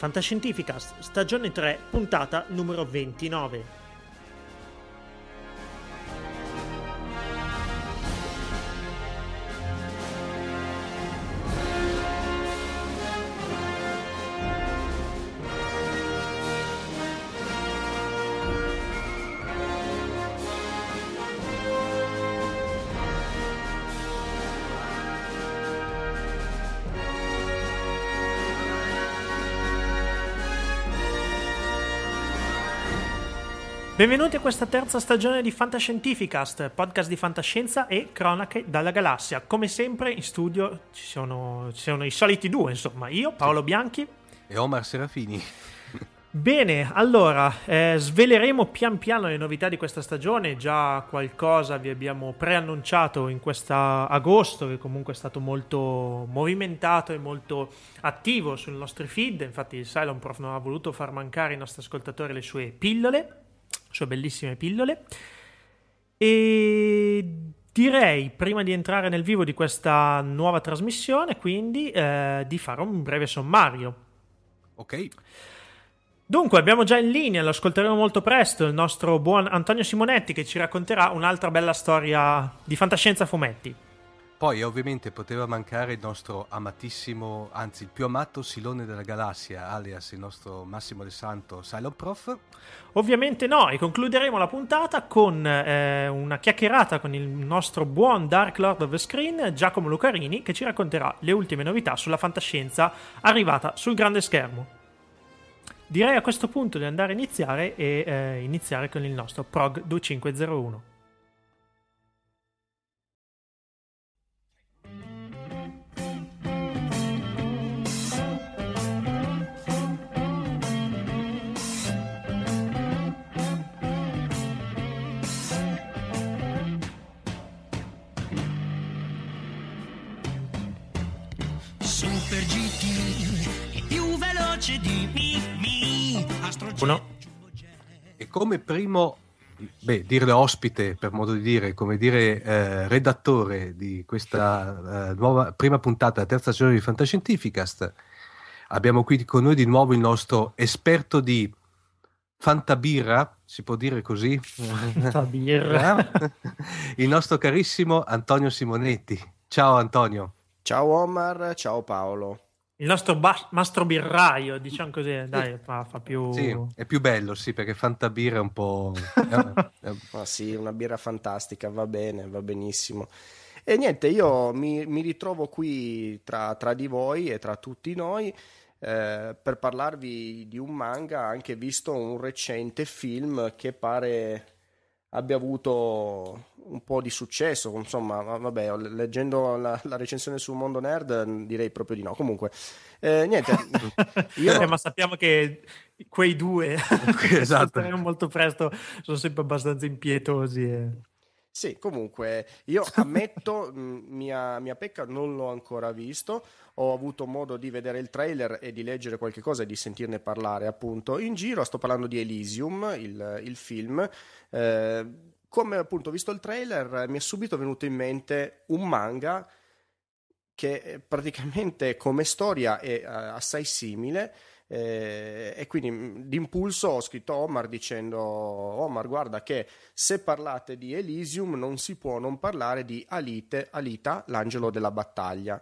Fantascientificast, stagione 3, puntata numero 29. Benvenuti a questa terza stagione di Fantascientificast, podcast di fantascienza e cronache dalla galassia. Come sempre in studio ci sono, ci sono i soliti due, insomma, io, Paolo Bianchi e Omar Serafini. Bene, allora eh, sveleremo pian piano le novità di questa stagione, già qualcosa vi abbiamo preannunciato in questa agosto che comunque è stato molto movimentato e molto attivo sui nostri feed, infatti il Cylon Prof non ha voluto far mancare ai nostri ascoltatori le sue pillole sue bellissime pillole. E direi, prima di entrare nel vivo di questa nuova trasmissione, quindi eh, di fare un breve sommario. Ok. Dunque, abbiamo già in linea, lo ascolteremo molto presto, il nostro buon Antonio Simonetti che ci racconterà un'altra bella storia di fantascienza fumetti. Poi ovviamente poteva mancare il nostro amatissimo, anzi il più amato Silone della Galassia, alias il nostro Massimo De Santo Silent Prof. Ovviamente no, e concluderemo la puntata con eh, una chiacchierata con il nostro buon Dark Lord of the Screen, Giacomo Lucarini, che ci racconterà le ultime novità sulla fantascienza arrivata sul grande schermo. Direi a questo punto di andare a iniziare e eh, iniziare con il nostro Prog 2501. Veloce di mi, mi Uno. E come primo, beh, dirle ospite per modo di dire, come dire eh, redattore di questa eh, nuova prima puntata, terza stagione di Fantascientificast, abbiamo qui con noi di nuovo il nostro esperto di Fantabirra, si può dire così? Fantabirra. il nostro carissimo Antonio Simonetti. Ciao Antonio. Ciao Omar, ciao Paolo. Il nostro ba- mastro birraio, diciamo così, dai, fa, fa, più... Sì, è più bello, sì, perché Fantabirra è un po'... Ma sì, una birra fantastica, va bene, va benissimo. E niente, io mi, mi ritrovo qui tra, tra, di voi e tra tutti noi eh, per parlarvi di un manga, anche visto un recente film che pare abbia avuto un po' di successo. Insomma, vabbè, leggendo la, la, recensione sul mondo nerd, direi proprio di no. Comunque, eh, niente. Io... Eh, ma sappiamo che quei due esatto. molto presto sono sempre abbastanza impietosi. E... Sì, comunque io ammetto, mia, mia pecca non l'ho ancora visto, ho avuto modo di vedere il trailer e di leggere qualche cosa e di sentirne parlare appunto in giro, sto parlando di Elysium, il, il film. Eh, come appunto ho visto il trailer mi è subito venuto in mente un manga che praticamente come storia è uh, assai simile eh, e quindi d'impulso ho scritto Omar dicendo Omar guarda che se parlate di Elysium non si può non parlare di Alite, Alita, l'angelo della battaglia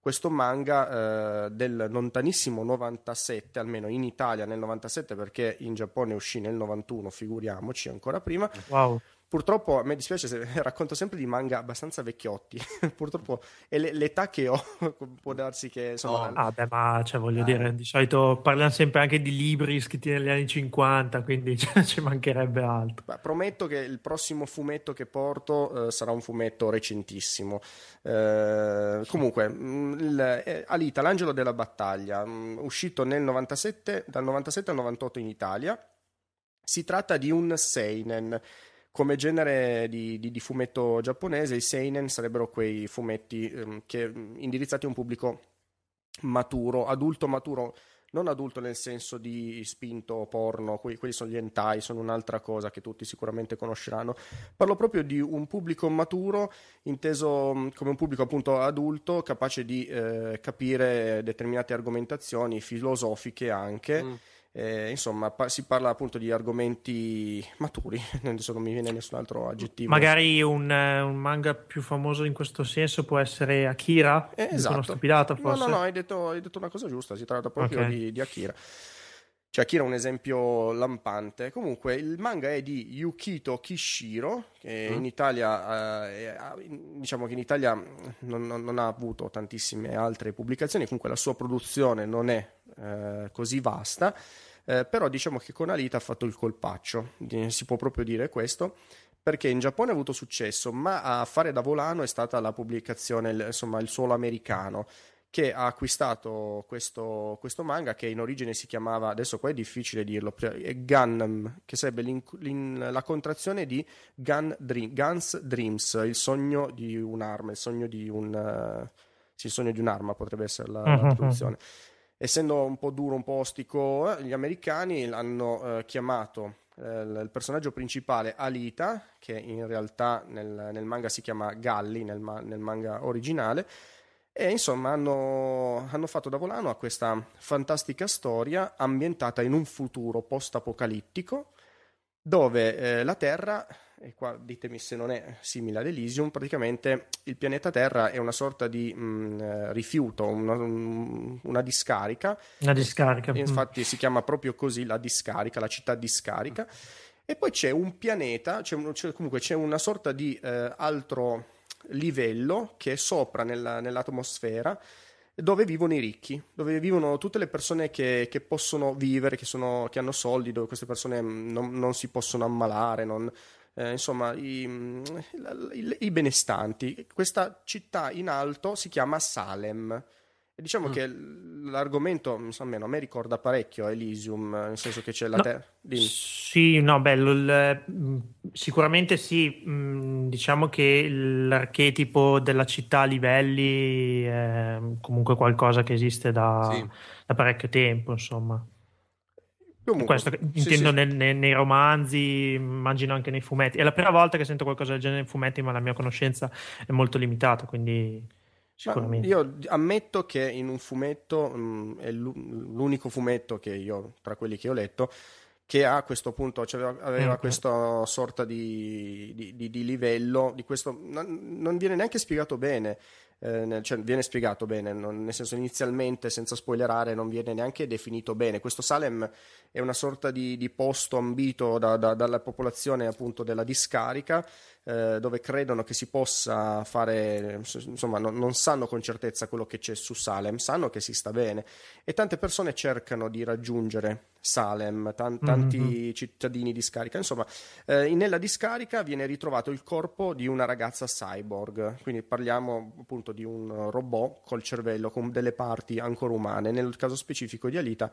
questo manga eh, del lontanissimo 97, almeno in Italia nel 97 perché in Giappone uscì nel 91, figuriamoci ancora prima. Wow. Purtroppo a me dispiace se racconto sempre di manga abbastanza vecchiotti. Purtroppo è le- l'età che ho, può darsi che insomma. No. Ah, beh, ma cioè, voglio Eh. dire, di solito parliamo sempre anche di libri scritti negli anni 50, quindi cioè, ci mancherebbe altro. Ma prometto che il prossimo fumetto che porto eh, sarà un fumetto recentissimo. Eh, comunque, mh, il- eh, Alita, l'angelo della battaglia, mh, uscito nel 97, dal 97 al 98 in Italia. Si tratta di un seinen. Come genere di, di- di fumetto giapponese, i seinen sarebbero quei fumetti ehm, che, mh, indirizzati a un pubblico maturo, adulto maturo, non adulto nel senso di spinto porno, que- quelli sono gli hentai, sono un'altra cosa che tutti sicuramente conosceranno. Parlo proprio di un pubblico maturo, inteso mh, come un pubblico appunto adulto, capace di eh, capire determinate argomentazioni filosofiche anche. Mm. Eh, insomma, pa- si parla appunto di argomenti maturi, adesso non mi viene nessun altro aggettivo. Magari un, eh, un manga più famoso in questo senso può essere Akira? Eh, esatto. Una stupidata, No, forse? no, no, hai detto, hai detto una cosa giusta, si tratta proprio Ok. di, di Akira. Cioè, Akira è un esempio lampante. Comunque, il manga è di Yukito Kishiro, che Mm. in Italia, eh, diciamo che in Italia non, non- non ha avuto tantissime altre pubblicazioni, comunque la sua produzione non è eh, così vasta, eh, però diciamo che con Alita ha fatto il colpaccio, di- si può proprio dire questo. Perché in Giappone ha avuto successo, ma a fare da volano è stata la pubblicazione, insomma, il suolo americano che ha acquistato questo, questo manga che in origine si chiamava, adesso qua è difficile dirlo, è Gundam, che sarebbe l'in- l'in- la contrazione di Gun Dream- Guns Dreams, il sogno di un'arma, il sogno di un... eh, sì, il sogno di un'arma potrebbe essere la, la Mhm. traduzione. Essendo un po' duro, un po' ostico, eh, gli americani l'hanno eh, chiamato eh, il personaggio principale Alita, che in realtà nel, nel manga si chiama Galli, nel, nel manga originale, e insomma hanno, hanno fatto da volano a questa fantastica storia ambientata in un futuro post-apocalittico dove eh, la Terra, e qua ditemi se non è simile ad Elysium, praticamente il pianeta Terra è una sorta di mh, eh, rifiuto, una, un- una discarica Una discarica. mm. Infatti si chiama proprio così la discarica, la città discarica. E poi c'è un pianeta, c'è un- c'è- comunque c'è una sorta di eh, altro livello che è sopra nella- nell'atmosfera dove vivono i ricchi, dove vivono tutte le persone che, che possono vivere, che, sono- che hanno soldi, dove queste persone mm, non, non si possono ammalare, non- eh, insomma, i, mm, i- i benestanti. Questa città in alto si chiama Salem. E diciamo Mm. che l'argomento, insomma, almeno a me ricorda parecchio Elysium, nel senso che c'è la No, terra. Sì, no, bello. il- mh, sicuramente sì. mh, Diciamo che l'archetipo della città a livelli è comunque qualcosa che esiste da, Sì. da parecchio tempo, insomma. Comunque, Questo intendo sì. nel- nei, nei romanzi, immagino anche nei fumetti. È la prima volta che sento qualcosa del genere nei fumetti, ma la mia conoscenza è molto limitata, quindi Ma sicuramente. io ammetto che in un fumetto, mh, è l'u- l'unico fumetto che io, tra quelli che ho letto, che a questo punto cioè, aveva, aveva Ok. questa sorta di, di- di- di livello, di questo, non, non viene neanche spiegato bene, eh, cioè viene spiegato bene, non- nel senso inizialmente, senza spoilerare, non viene neanche definito bene. Questo Salem è una sorta di, di posto ambito da- da- dalla popolazione appunto della discarica, eh, dove credono che si possa fare, insomma, non, non sanno con certezza quello che c'è su Salem, sanno che si sta bene e tante persone cercano di raggiungere Salem, tan- tanti Mhm. cittadini di scarica. Insomma, eh, nella discarica viene ritrovato il corpo di una ragazza cyborg, quindi parliamo appunto di un robot col cervello con delle parti ancora umane. Nel caso specifico di Alita,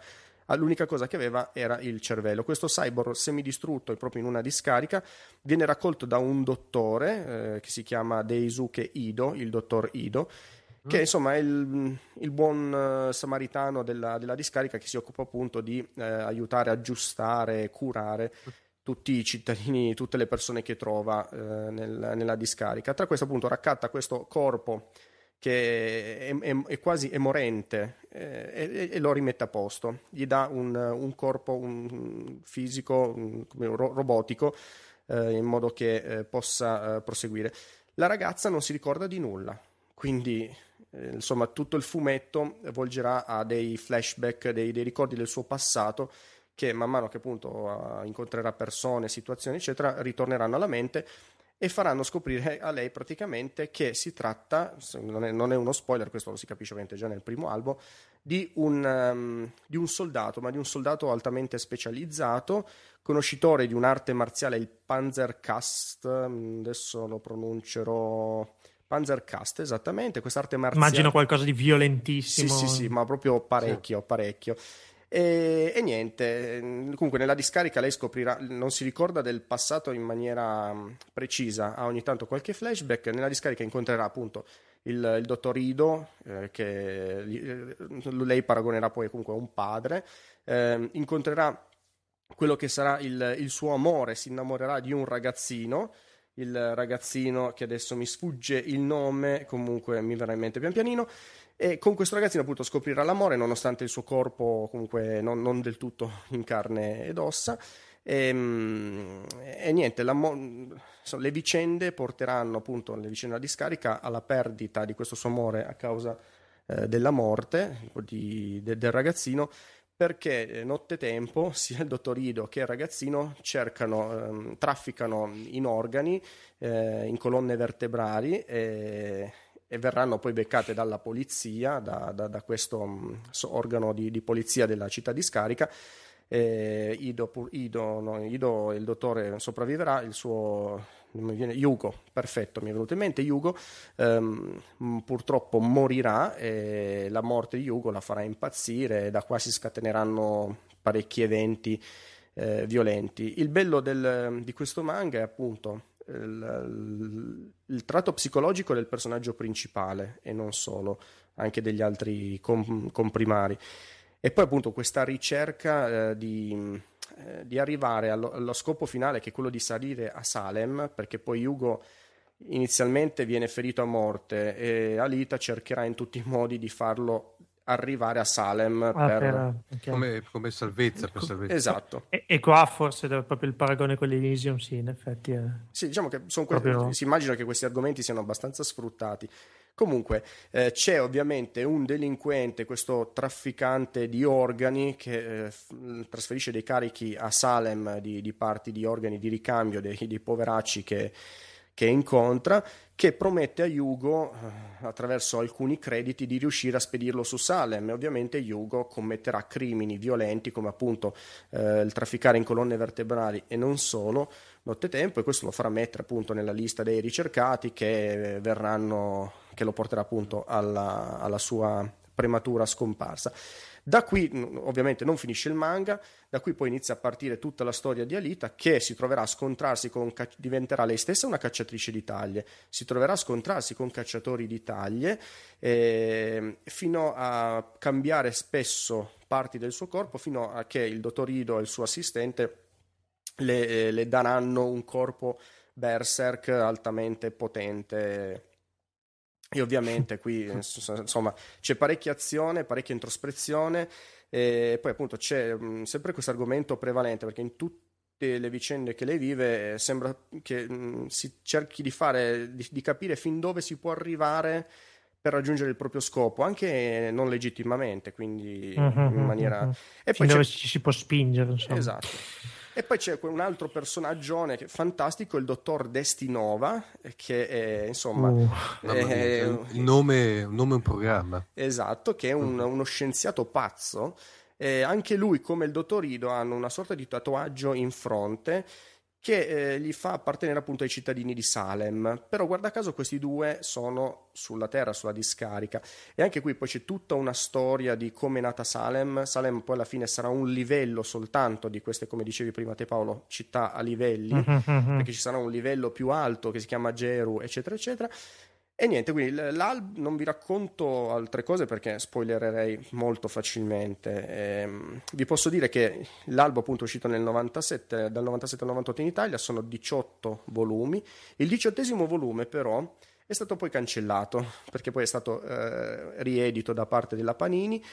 l'unica cosa che aveva era il cervello. Questo cyborg semidistrutto e proprio in una discarica viene raccolto da un dottore eh, che si chiama Deisuke Ido, il dottor Ido, che insomma è il, il buon eh, samaritano della, della discarica che si occupa appunto di eh, aiutare, aggiustare, curare tutti i cittadini, tutte le persone che trova eh, nel- nella discarica. Tra questo appunto raccatta questo corpo che è, è- è quasi è morente eh, e, e lo rimette a posto, gli dà un, un corpo un fisico, un- ro- robotico, eh, in modo che eh, possa eh, proseguire. La ragazza non si ricorda di nulla, quindi eh, insomma tutto il fumetto volgerà a dei flashback, dei, dei ricordi del suo passato che man mano che appunto uh, incontrerà persone, situazioni, eccetera, ritorneranno alla mente e faranno scoprire a lei praticamente che si tratta, non è, non è uno spoiler, questo lo si capisce ovviamente già nel primo albo, di un, um, di un, soldato, ma di un soldato altamente specializzato, conoscitore di un'arte marziale, il Panzerkast, mm, adesso lo pronuncerò... Panzerkast, esattamente, quest'arte marziale. Immagino qualcosa di violentissimo. Sì, sì, sì, ma proprio parecchio, sì. parecchio. E, e, niente, comunque nella discarica lei scoprirà, non si ricorda del passato in maniera mm, precisa, ha ogni tanto qualche flashback, nella discarica incontrerà appunto il, il dottor Ido, eh, che eh, lei paragonerà poi comunque a un padre, eh, incontrerà quello che sarà il, il suo amore, si innamorerà di un ragazzino, il ragazzino che adesso mi sfugge il nome, comunque mi verrà in mente pian pianino, e con questo ragazzino appunto scoprirà l'amore nonostante il suo corpo comunque non, non del tutto in carne ed ossa. E, ehm, e niente, le vicende porteranno appunto le vicende della discarica alla perdita di questo suo amore a causa eh, della morte di, de, del ragazzino perché eh, nottetempo sia il dottor Ido che il ragazzino cercano, ehm, trafficano in organi, eh, in colonne vertebrali e e verranno poi beccate dalla polizia, da, da, da questo um, organo di, di, polizia della città di Scarica. Eh, Ido, Ido, no, Ido, il dottore sopravviverà, il suo mi viene, Yugo, perfetto, mi è venuto in mente Yugo, ehm, purtroppo morirà e la morte di Yugo la farà impazzire da qua si scateneranno parecchi eventi eh, violenti. Il bello del, di questo manga è appunto il, il, tratto psicologico del personaggio principale e non solo, anche degli altri com, comprimari. E poi appunto questa ricerca eh, di, eh, di, arrivare allo, allo, scopo finale che è quello di salire a Salem, perché poi Hugo inizialmente viene ferito a morte e Alita cercherà in tutti i modi di farlo arrivare a Salem ah, per... Per, okay. come, come, salvezza, per salvezza. Esatto. E, e, qua forse proprio il paragone con l'Elysium, sì, in effetti. È... Sì, diciamo che que- proprio... si immagina che questi argomenti siano abbastanza sfruttati. Comunque eh, c'è ovviamente un delinquente, questo trafficante di organi che eh, trasferisce dei carichi a Salem di, di parti di organi di ricambio dei, dei poveracci che che incontra, che promette a Yugo, eh, attraverso alcuni crediti, di riuscire a spedirlo su Salem. E ovviamente Yugo commetterà crimini violenti come appunto eh, il trafficare in colonne vertebrali e non solo, nottetempo, e questo lo farà mettere appunto nella lista dei ricercati che verranno, che lo porterà appunto alla, alla sua prematura scomparsa. Da qui ovviamente non finisce il manga, da qui poi inizia a partire tutta la storia di Alita che si troverà a scontrarsi con, diventerà lei stessa una cacciatrice di taglie, si troverà a scontrarsi con cacciatori di taglie eh, fino a cambiare spesso parti del suo corpo fino a che il dottor Ido e il suo assistente le, le daranno un corpo berserk altamente potente e ovviamente qui insomma c'è parecchia azione, parecchia introspezione e poi appunto c'è mh, sempre questo argomento prevalente perché in tutte le vicende che lei vive eh, sembra che mh, si cerchi di fare, di, di, capire fin dove si può arrivare per raggiungere il proprio scopo, anche non legittimamente, quindi uh-huh, in maniera... Uh-huh. E poi dove ci si può spingere, insomma. Esatto. E poi c'è un altro personaggio fantastico, il dottor Destinova, che è insomma. Uh, è, il nome, un nome è un programma. Esatto, che è un, uno scienziato pazzo. Eh, anche lui, come il dottor Ido, hanno una sorta di tatuaggio in fronte che eh, gli fa appartenere appunto ai cittadini di Salem. Però guarda caso questi due sono sulla terra, sulla discarica. E anche qui poi c'è tutta una storia di come è nata Salem. Salem poi alla fine sarà un livello soltanto di queste, come dicevi prima te Paolo, città a livelli, perché ci sarà un livello più alto che si chiama Geru, eccetera, eccetera. E niente, quindi l'alb non vi racconto altre cose perché spoilererei molto facilmente. Ehm, vi posso dire che l'albo appunto è uscito nel 97, dal 97 al 98 in Italia, sono 18 volumi. Il diciottesimo volume però è stato poi cancellato perché poi è stato eh, riedito da parte della Panini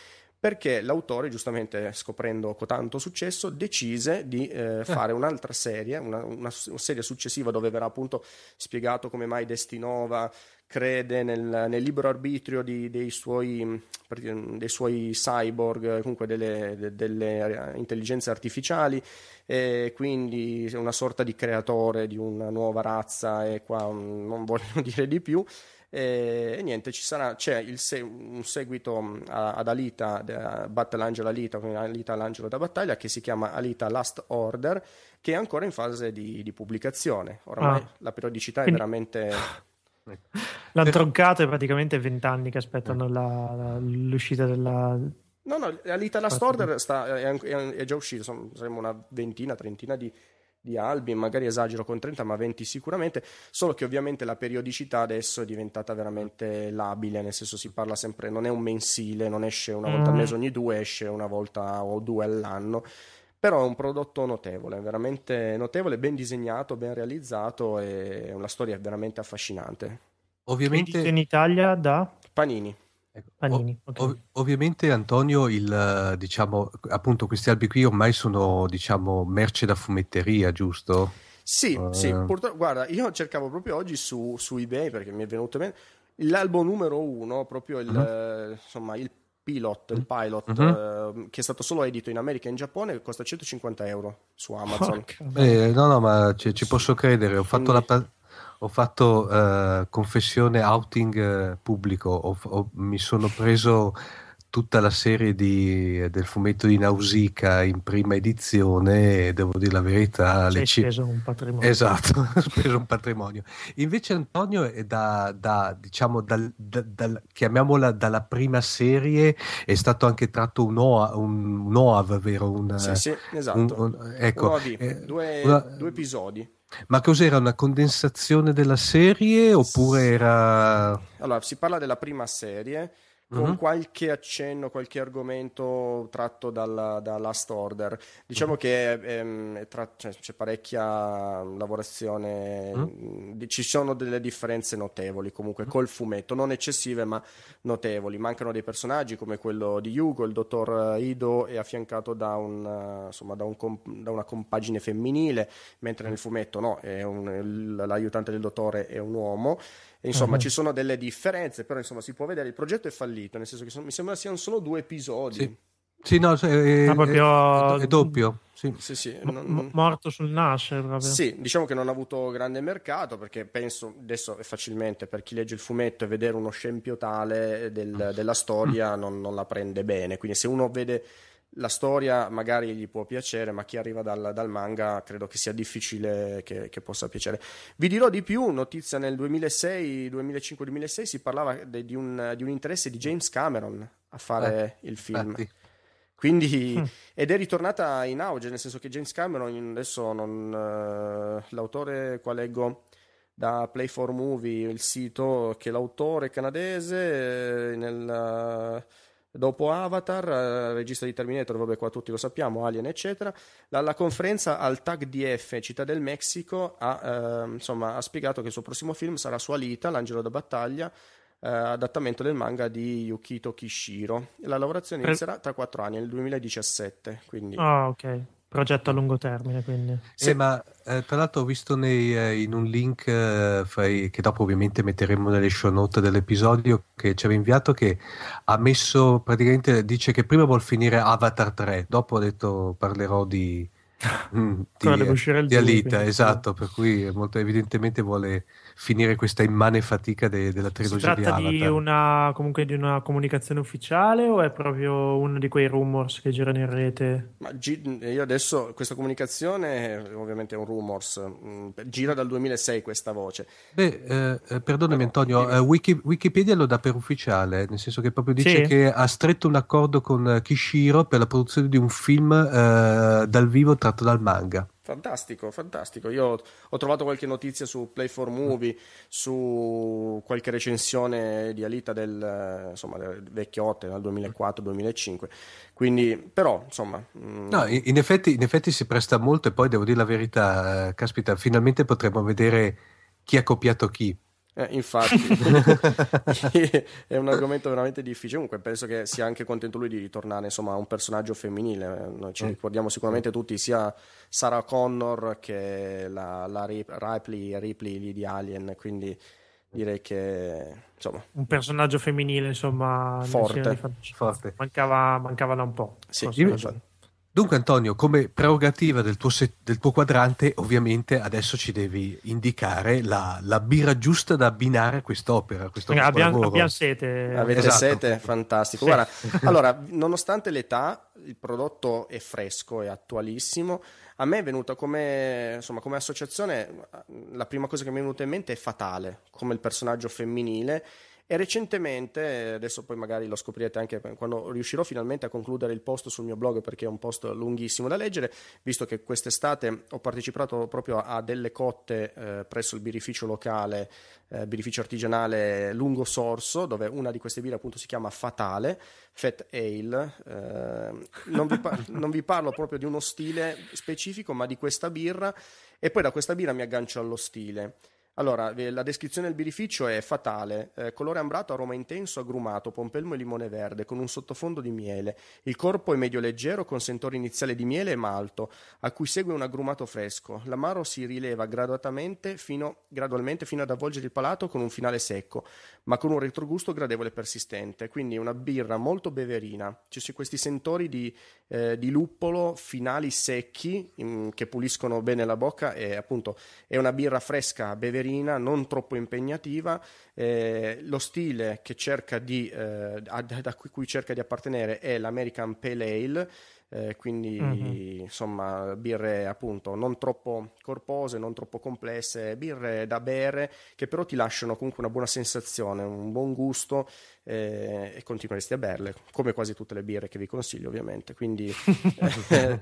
perché l'autore, giustamente scoprendo tanto successo, decise di eh, eh, fare un'altra serie, una, una, serie successiva dove verrà appunto spiegato come mai Destinova crede nel, nel libero arbitrio di, dei, suoi, dei, suoi, cyborg, comunque delle, de, delle intelligenze artificiali, e quindi una sorta di creatore di una nuova razza e qua non voglio dire di più. E, niente, ci sarà, c'è se, un seguito ad Alita, Battle Angel Alita, quindi Alita l'angelo da battaglia, che si chiama Alita Last Order, che è ancora in fase di, di pubblicazione. Ormai ah. la periodicità quindi... è veramente L'hanno troncato e praticamente 20 anni che aspettano la, la, l'uscita della... No, no, Alita Last Order sta, è, è, già uscito, sono, saremo una ventina, trentina di, di albi, magari esagero con 30, ma 20 sicuramente, solo che ovviamente la periodicità adesso è diventata veramente labile, nel senso si parla sempre, non è un mensile, non esce una volta al mm. mese ogni due, esce una volta o due all'anno però è un prodotto notevole, veramente notevole, ben disegnato, ben realizzato e una storia veramente affascinante. Ovviamente in Italia da Panini. Ecco, Panini okay. ov- ovviamente Antonio, il, diciamo, appunto questi albi qui ormai sono diciamo, merce da fumetteria, giusto? Sì, uh... sì, purtroppo, guarda, io cercavo proprio oggi su, su eBay perché mi è venuto bene l'albo numero uno, proprio il, uh-huh. insomma, il Pilot, il pilot uh-huh. eh, che è stato solo edito in America e in Giappone, costa 150 euro su Amazon. Eh, no, no, ma ci, ci posso credere. Ho fatto, Quindi... la, ho fatto uh, confessione outing uh, pubblico. Ho, ho, mi sono preso tutta la serie di, del fumetto di Nausicaa in prima edizione e devo dire la verità Hai c- speso un patrimonio esatto, ho speso un patrimonio invece Antonio è da, da diciamo dal, da, dal, chiamiamola dalla prima serie è stato anche tratto un, OA, un, un OAV vero? Un, sì, sì, esatto un, un, ecco, eh, due, una, due episodi ma cos'era una condensazione della serie oppure era... Allora, si parla della prima serie con uh-huh. qualche accenno, qualche argomento tratto dalla, da Last Order. Diciamo uh-huh. che ehm, tra, cioè, c'è parecchia lavorazione, uh-huh. ci sono delle differenze notevoli comunque col fumetto, non eccessive ma notevoli. Mancano dei personaggi come quello di Hugo, il dottor Ido è affiancato da, un, insomma, da, un da una compagine femminile, mentre nel fumetto no, un, l'aiutante del dottore è un uomo. Insomma, uh-huh. ci sono delle differenze, però insomma, si può vedere. Il progetto è fallito, nel senso che sono, mi sembra siano solo due episodi. Sì. Sì, no, è, ah, proprio... è, è doppio. Sì. Sì, sì, non, non... morto sul nascere proprio. Sì, diciamo che non ha avuto grande mercato perché penso adesso è facilmente per chi legge il fumetto e vedere uno scempio tale del, della storia non, non, la prende bene. Quindi se uno vede la storia magari gli può piacere, ma chi arriva dal, dal manga credo che sia difficile che, che, possa piacere. Vi dirò di più, notizia nel 2006, 2005-2006 si parlava de, di, un, di, un, interesse di James Cameron a fare eh, il film. Infatti. Quindi, mm. ed è ritornata in auge, nel senso che James Cameron, adesso non, uh, l'autore qua leggo da Play 4 Movie, il sito, che l'autore canadese eh, nel... Dopo Avatar, eh, regista di Terminator, vabbè qua tutti lo sappiamo, Alien eccetera, alla conferenza al TAG DF Città del Messico ha, eh, insomma, ha spiegato che il suo prossimo film sarà su Alita, l'angelo da battaglia, eh, adattamento del manga di Yukito Kishiro. La lavorazione inizierà tra quattro anni, nel 2017. Quindi... Ah, ok progetto a lungo termine. Quindi. Sì, eh, ma eh, tra l'altro ho visto nei, eh, in un link eh, fai, che dopo ovviamente metteremo nelle show note dell'episodio che ci aveva inviato che ha messo praticamente dice che prima vuol finire Avatar 3, dopo ha detto parlerò di, mm, di, di Alita, esatto, per cui molto evidentemente vuole finire questa immane fatica de- della trilogia di Avatar. Si tratta di una, comunque di una comunicazione ufficiale o è proprio uno di quei rumors che girano in rete? Ma gi- io adesso questa comunicazione ovviamente è un rumors, mm, gira dal 2006 questa voce. Beh, eh, eh perdonami Antonio, eh, Wiki- Wikipedia lo dà per ufficiale, nel senso che proprio dice sì. che ha stretto un accordo con Kishiro per la produzione di un film eh, dal vivo tratto dal manga. Fantastico, fantastico. Io ho trovato qualche notizia su Play 4 Movie, su qualche recensione di Alita del, insomma, del vecchiotte, dal 2004-2005. Quindi, però, insomma... Mm... No, in effetti, in effetti, si presta molto e poi devo dire la verità, eh, caspita, finalmente potremo vedere chi ha copiato chi. Eh, infatti, è un argomento veramente difficile. Comunque, penso che sia anche contento lui di ritornare insomma, a un personaggio femminile. Noi ci mm. ricordiamo sicuramente tutti sia Sarah Connor che la, la Ripley, Ripley di Alien. Quindi, direi che insomma Un personaggio femminile, insomma, Forte. Forte. Mancava, mancava da un po'. sì, Forse io-. Dunque, Antonio, come prerogativa del tuo, se- del tuo quadrante, ovviamente adesso ci devi indicare la, la birra giusta da abbinare a quest'opera. a Questo Abbiamo, abbiamo sete. Avete Esatto. sete? Fantastico. Sì. Guarda, allora, nonostante l'età, il prodotto è fresco, è attualissimo. A me è venuta come, insomma, come associazione, la prima cosa che mi è venuta in mente è Fatale, come il personaggio femminile. E recentemente, adesso poi magari lo scoprirete anche quando riuscirò finalmente a concludere il post sul mio blog perché è un post lunghissimo da leggere, visto che quest'estate ho partecipato proprio a delle cotte eh, presso il birrificio locale, eh, birrificio artigianale Lungo Sorso, dove una di queste birre appunto si chiama Fatale, Fat Ale. Eh, non, vi par- non vi parlo proprio di uno stile specifico, ma di questa birra e poi da questa birra mi aggancio allo stile. Allora, eh, la descrizione del birrificio è fatale, eh, colore ambrato, aroma intenso, agrumato, pompelmo e limone verde, con un sottofondo di miele. Il corpo è medio leggero, con sentore iniziale di miele e malto, a cui segue un agrumato fresco. L'amaro si rileva graduatamente fino, gradualmente fino ad avvolgere il palato con un finale secco, ma con un retrogusto gradevole e persistente. Quindi una birra molto beverina. Ci sono questi sentori di, eh, di luppolo finali secchi mm, che puliscono bene la bocca e appunto è una birra fresca, beverina, non troppo impegnativa. Eh, lo stile che cerca di, eh, a- da cui, cui cerca di appartenere è l'American Pale Ale. eh, quindi Mhm. insomma birre appunto non troppo corpose, non troppo complesse, birre da bere che però ti lasciano comunque una buona sensazione, un buon gusto eh, e continueresti a berle come quasi tutte le birre che vi consiglio ovviamente. Quindi eh,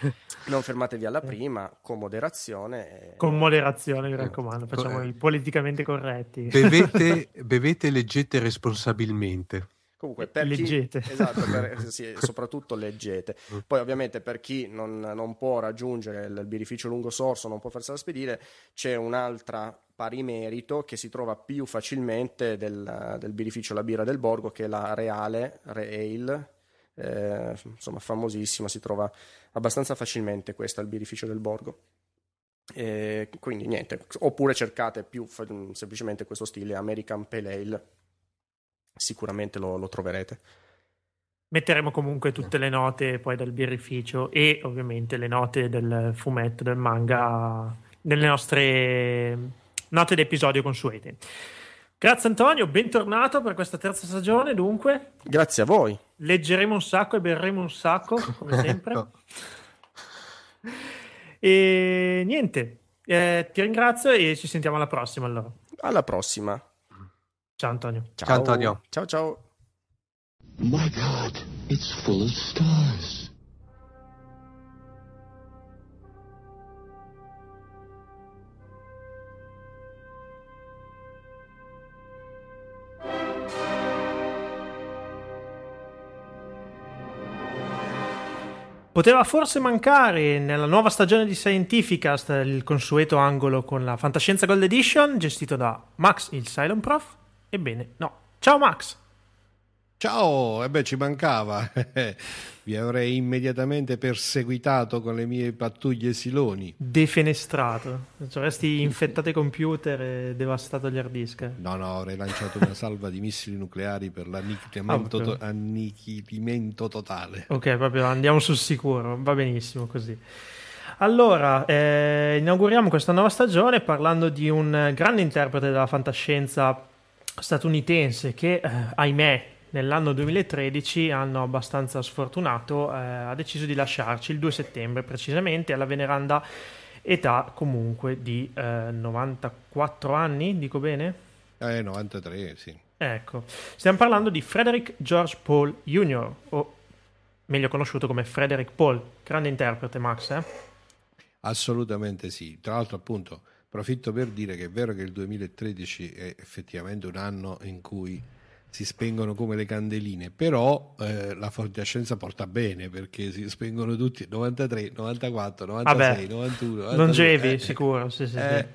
non fermatevi alla prima, con moderazione. e- Con moderazione, mi raccomando. Facciamo Co- i politicamente corretti. Bevete, bevete e leggete responsabilmente. Comunque, per Leggete. chi, esatto, per- sì, soprattutto leggete. Poi, ovviamente, per chi non, non può raggiungere il, birrificio lungo sorso, non può farsela spedire, c'è un'altra pari merito che si trova più facilmente del, del birrificio La Birra del Borgo, che è la Reale, Re Ale. Eh, insomma, famosissima, si trova abbastanza facilmente questa al birrificio del Borgo. E quindi niente, oppure cercate più semplicemente questo stile American Pale Ale sicuramente lo, lo troverete. Metteremo comunque tutte le note poi del birrificio e ovviamente le note del fumetto, del manga, nelle nostre note d'episodio consuete. Grazie Antonio, bentornato per questa terza stagione. Dunque, Grazie a voi. leggeremo un sacco e berremo un sacco, come sempre. No. E niente, eh, ti ringrazio e ci sentiamo alla prossima allora. Alla prossima. Ciao Antonio. Ciao, Ciao, Antonio. Ciao ciao. My God, it's full of stars. Poteva forse mancare nella nuova stagione di Scientificast il consueto angolo con la Fantascienza Gold Edition gestito da Max il Silent Prof? Ebbene, no. Ciao Max! Ciao, e beh, ci mancava. Vi avrei immediatamente perseguitato con le mie pattuglie siloni. Defenestrato. Ci avresti infettato i computer e devastato gli hard disk. No, no, avrei lanciato una salva di missili nucleari per l'annichilimento, Ah, to- annichilimento totale. Ok, proprio andiamo sul sicuro, va benissimo così. Allora, eh, inauguriamo questa nuova stagione parlando di un grande interprete della fantascienza statunitense che, eh, ahimè, nell'anno 2013, anno abbastanza sfortunato, eh, ha deciso di lasciarci il 2 settembre, precisamente alla veneranda età comunque di eh, 94 anni, dico bene? Eh, 93, sì. Ecco, stiamo parlando di Frederick George Paul Jr., o meglio conosciuto come Frederick Paul, grande interprete, Max, eh? Assolutamente sì. Tra l'altro, appunto, approfitto per dire che è vero che il 2013 è effettivamente un anno in cui si spengono come le candeline, però eh, la fantascienza porta bene perché si spengono tutti 93, 94, 96, Vabbè, 91, 92, longevi, eh, sicuro, sì, sì, sì. eh,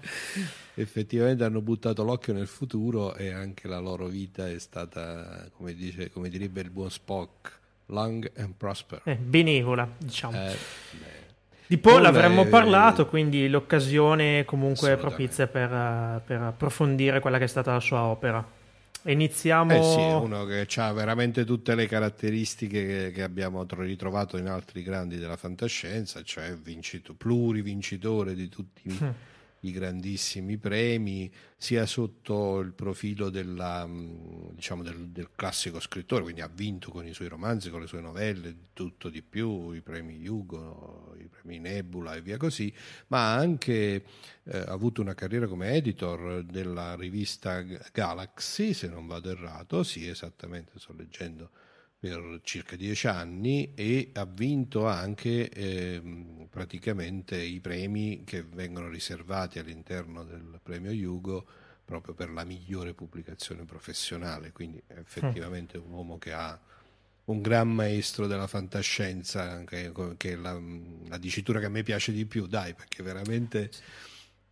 effettivamente hanno buttato l'occhio nel futuro e anche la loro vita è stata, come, dice, come direbbe il buon Spock, long and prosper. Eh, benevola, diciamo. Eh. Di Paul avremmo è- parlato, quindi l'occasione comunque Assolutamente. propizia per, eh, per approfondire quella che è stata la sua opera. Iniziamo... Eh sì, uno che ha veramente tutte le caratteristiche che, abbiamo tro- ritrovato in altri grandi della fantascienza, cioè vincito, plurivincitore di tutti i, Mm. grandissimi premi, sia sotto il profilo della, mh, diciamo, del, del classico scrittore, quindi ha vinto con i suoi romanzi, con le sue novelle, tutto di più, i premi Hugo, i premi Nebula e via così, ma ha anche eh, avuto una carriera come editor della rivista Galaxy, se non vado errato, sì, esattamente, sto leggendo per circa dieci anni e ha vinto anche ehm, praticamente i premi che vengono riservati all'interno del premio Hugo proprio per la migliore pubblicazione professionale, quindi è effettivamente un uomo che ha un gran maestro della fantascienza, che, che è la, la dicitura che a me piace di più, dai, perché veramente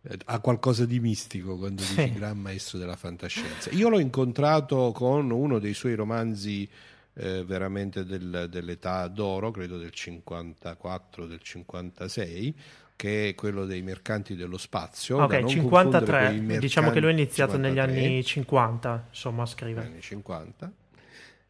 eh, ha qualcosa di mistico quando dici Sì. gran maestro della fantascienza. Io l'ho incontrato con uno dei suoi romanzi eh, veramente del- dell'età d'oro, credo del 54, del 56, che è quello dei mercanti dello spazio. Ok, non 53. confondere con i Diciamo che lui ha mercanti- iniziato negli 53 anni 50, insomma, a scrivere. anni 50.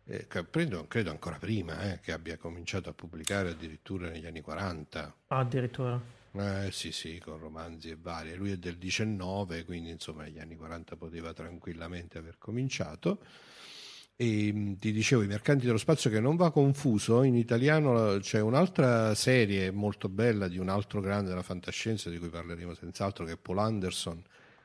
Eh, credo, credo ancora prima eh, che abbia cominciato a pubblicare addirittura negli anni 40. Ah, addirittura. Eh, sì, sì, con romanzi e varie. Lui è del 19, quindi insomma negli anni 40 poteva tranquillamente aver cominciato. E mh, ti dicevo, I Mercanti dello Spazio che non va confuso, in italiano c'è un'altra serie molto bella di un altro grande della fantascienza di cui parleremo senz'altro, che è Paul Anderson,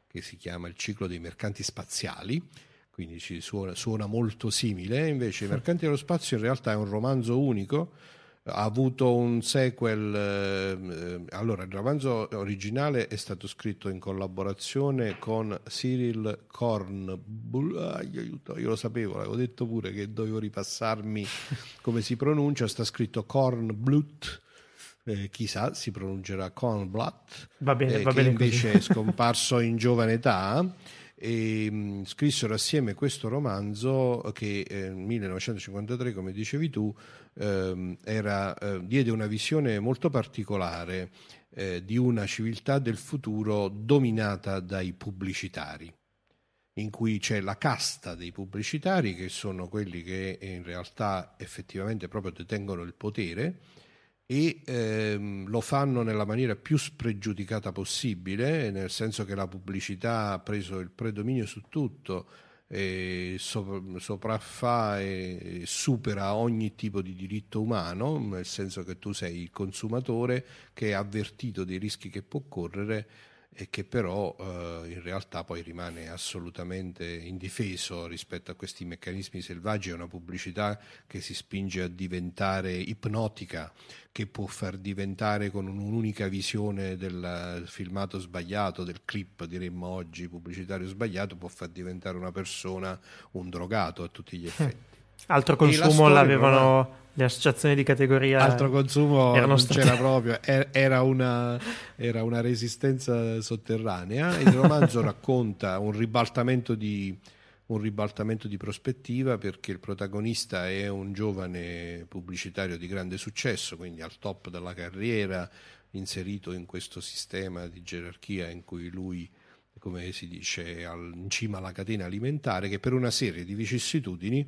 che si chiama Il ciclo dei mercanti spaziali, quindi suona, suona molto simile. Invece I Mercanti dello Spazio in realtà è un romanzo unico, ha avuto un sequel. eh, eh, allora, il romanzo originale è stato scritto in collaborazione con Cyril Kornbull. Ah, aiuto, io lo sapevo, l'avevo detto pure che dovevo ripassarmi come si pronuncia. Sta scritto Kornblut. eh, chissà, si pronuncerà Kornblatt Va bene, eh, va che bene così. invece è scomparso in giovane età e mh, scrissero assieme questo romanzo che eh, nel 1953, come dicevi tu, ehm, era, eh, diede una visione molto particolare eh, di una civiltà del futuro dominata dai pubblicitari in cui c'è la casta dei pubblicitari che sono quelli che in realtà effettivamente proprio detengono il potere e ehm, lo fanno nella maniera più spregiudicata possibile, nel senso che la pubblicità ha preso il predominio su tutto, e so- sopraffa e supera ogni tipo di diritto umano, nel senso che tu sei il consumatore che è avvertito dei rischi che può correre e che però eh, in realtà poi rimane assolutamente indifeso rispetto a questi meccanismi selvaggi, è una pubblicità che si spinge a diventare ipnotica, che può far diventare con un'unica visione del filmato sbagliato, del clip diremmo oggi pubblicitario sbagliato, può far diventare una persona un drogato a tutti gli effetti. Altro consumo l'avevano le associazioni di categoria. altro consumo non state- c'era proprio, er- era una, era una resistenza sotterranea. Il romanzo racconta un ribaltamento di, un ribaltamento di prospettiva perché il protagonista è un giovane pubblicitario di grande successo, quindi al top della carriera, inserito in questo sistema di gerarchia in cui lui come si dice, in cima alla catena alimentare, che per una serie di vicissitudini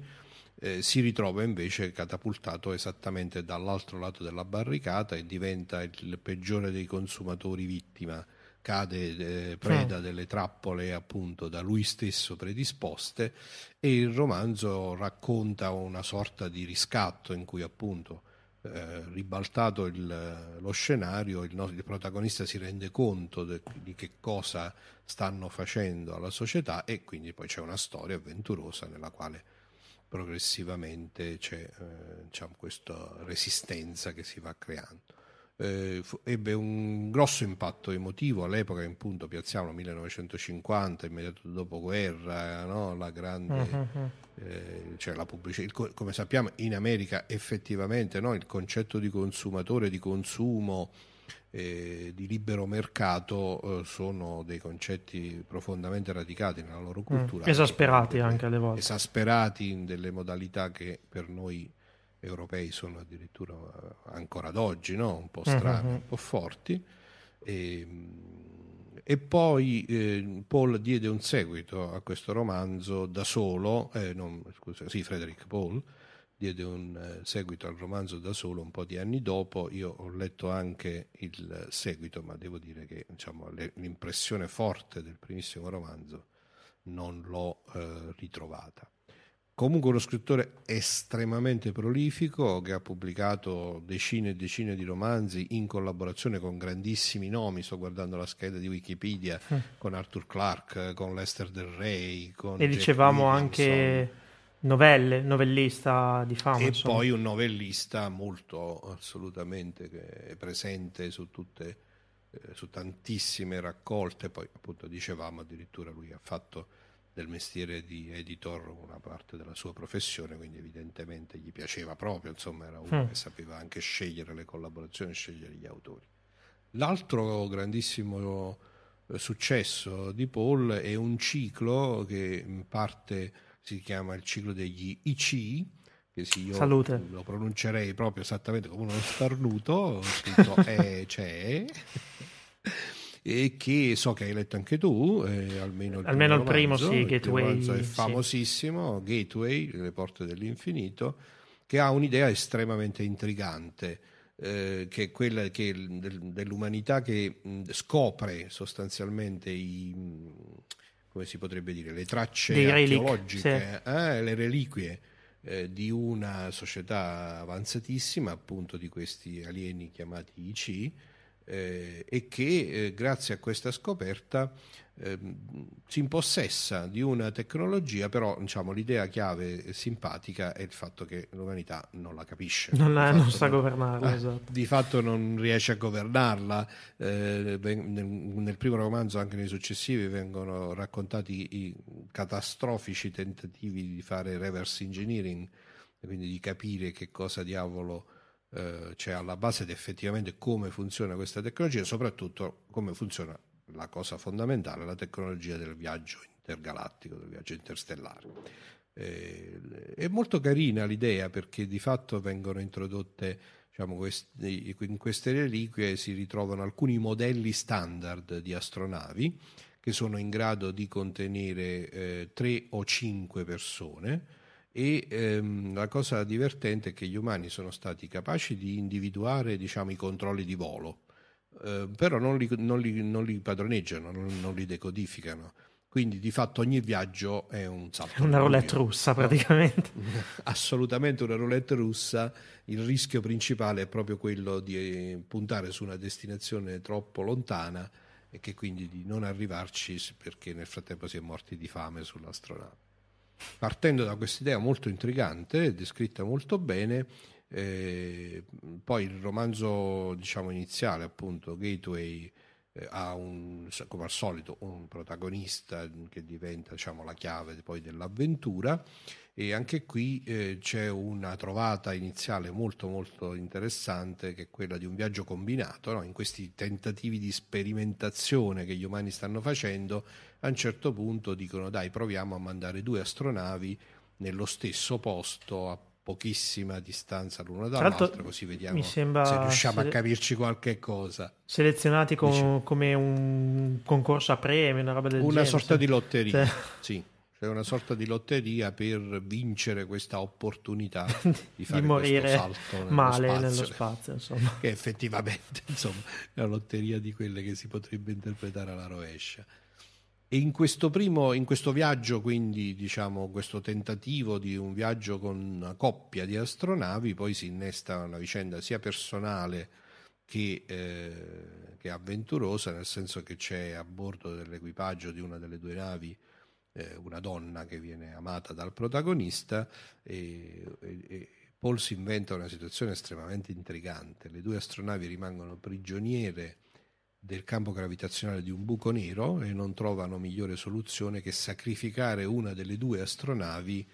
eh, si ritrova invece catapultato esattamente dall'altro lato della barricata e diventa il peggiore dei consumatori vittima, cade eh, preda delle trappole appunto da lui stesso predisposte e il romanzo racconta una sorta di riscatto in cui appunto eh, ribaltato il- lo scenario, il, il protagonista si rende conto de- di che cosa stanno facendo alla società e quindi poi c'è una storia avventurosa nella quale progressivamente c'è eh, diciamo, questa resistenza che si va creando. Eh, fu- ebbe un grosso impatto emotivo all'epoca, in punto piazziamo 1950, immediato dopoguerra, no? la grande eh, cioè la pubblicità, co- come sappiamo in America effettivamente no, il concetto di consumatore, di consumo, eh, di libero mercato eh, sono dei concetti profondamente radicati nella loro cultura. Mm, esasperati delle- anche alle volte. Esasperati in delle modalità che per noi europei sono addirittura eh, ancora ad oggi no? un po' strani, Mhm. un po' forti. E, e poi eh, Paul diede un seguito a questo romanzo da solo, eh, non, scusa, sì, Frederick Paul diede un eh, seguito al romanzo da solo un po' di anni dopo. Io ho letto anche il seguito, ma devo dire che diciamo, l'impressione forte del primissimo romanzo non l'ho eh, ritrovata. Comunque uno scrittore estremamente prolifico che ha pubblicato decine e decine di romanzi in collaborazione con grandissimi nomi, sto guardando la scheda di Wikipedia, con Arthur Clarke, con Lester Del Rey, con E Jack dicevamo Williamson. anche novelle, novellista di fama. E insomma. poi un novellista molto assolutamente presente su tutte, eh, su tantissime raccolte. Poi, appunto, dicevamo addirittura lui ha fatto del mestiere di editor una parte della sua professione, quindi evidentemente gli piaceva proprio, insomma, era uno Mm. che sapeva anche scegliere le collaborazioni, scegliere gli autori. L'altro grandissimo eh, successo di Paul è un ciclo che in parte si chiama il ciclo degli IC, che sì, io Salute. lo pronuncerei proprio esattamente come uno starnuto, ho scritto E c'è, e che so che hai letto anche tu, eh, almeno il Almeno il primo primo, romanzo. sì, Il Gateway, romanzo è sì. famosissimo, Gateway, Le porte dell'infinito, che ha un'idea estremamente intrigante, eh, che è quella che il- del- dell'umanità che mh, scopre sostanzialmente i, come si potrebbe dire, le tracce Dei relic, archeologiche, eh, le reliquie eh, di una società avanzatissima, appunto di questi alieni chiamati IC, eh, e che eh, grazie a questa scoperta ehm, si impossessa di una tecnologia, però diciamo, l'idea chiave simpatica è il fatto che l'umanità non la capisce. Non, la- non sa non- governarla, eh, esatto. di fatto non riesce a governarla. eh, nel, nel primo romanzo, anche nei successivi, vengono raccontati i catastrofici tentativi di fare reverse engineering, quindi di capire che cosa diavolo eh, c'è alla base ed effettivamente come funziona questa tecnologia, e soprattutto come funziona la cosa fondamentale, la tecnologia del viaggio intergalattico, del viaggio interstellare. Eh, è molto carina l'idea perché di fatto vengono introdotte diciamo, questi- in queste reliquie si ritrovano alcuni modelli standard di astronavi che sono in grado di contenere eh, tre o cinque persone e ehm, la cosa divertente è che gli umani sono stati capaci di individuare diciamo, i controlli di volo, eh, però non li, non li- non li padroneggiano, non, non li decodificano. Quindi di fatto ogni viaggio è un salto. Una roulette russa praticamente. Assolutamente una roulette russa. Il rischio principale è proprio quello di puntare su una destinazione troppo lontana e che quindi di non arrivarci perché nel frattempo si è morti di fame sull'astronave. Partendo da questa idea molto intrigante, descritta molto bene, eh, poi il romanzo diciamo iniziale, appunto, Gateway, eh, ha un, come al solito un protagonista che diventa diciamo, la chiave poi dell'avventura e anche qui eh, c'è una trovata iniziale molto molto interessante che è quella di un viaggio combinato no? in questi tentativi di sperimentazione che gli umani stanno facendo a un certo punto dicono dai proviamo a mandare due astronavi nello stesso posto a pochissima distanza l'una Tra l'altro, dall'altra così vediamo se riusciamo se- a capirci qualche cosa Selezionati com- Dici. come un concorso a premi, una roba del genere. una sorta sì. di lotteria Sì. sì c'è una sorta di lotteria per vincere questa opportunità di fare di morire questo salto nello male spazio, nello spazio, insomma. che effettivamente insomma è una lotteria di quelle che si potrebbe interpretare alla rovescia e in questo primo in questo viaggio quindi diciamo questo tentativo di un viaggio con una coppia di astronavi poi si innesta una vicenda sia personale che, eh, che avventurosa nel senso che c'è a bordo dell'equipaggio di una delle due navi eh, una donna che viene amata dal protagonista e, e- e Paul si inventa una situazione estremamente intrigante. Le due astronavi rimangono prigioniere del campo gravitazionale di un buco nero e non trovano migliore soluzione che sacrificare una delle due astronavi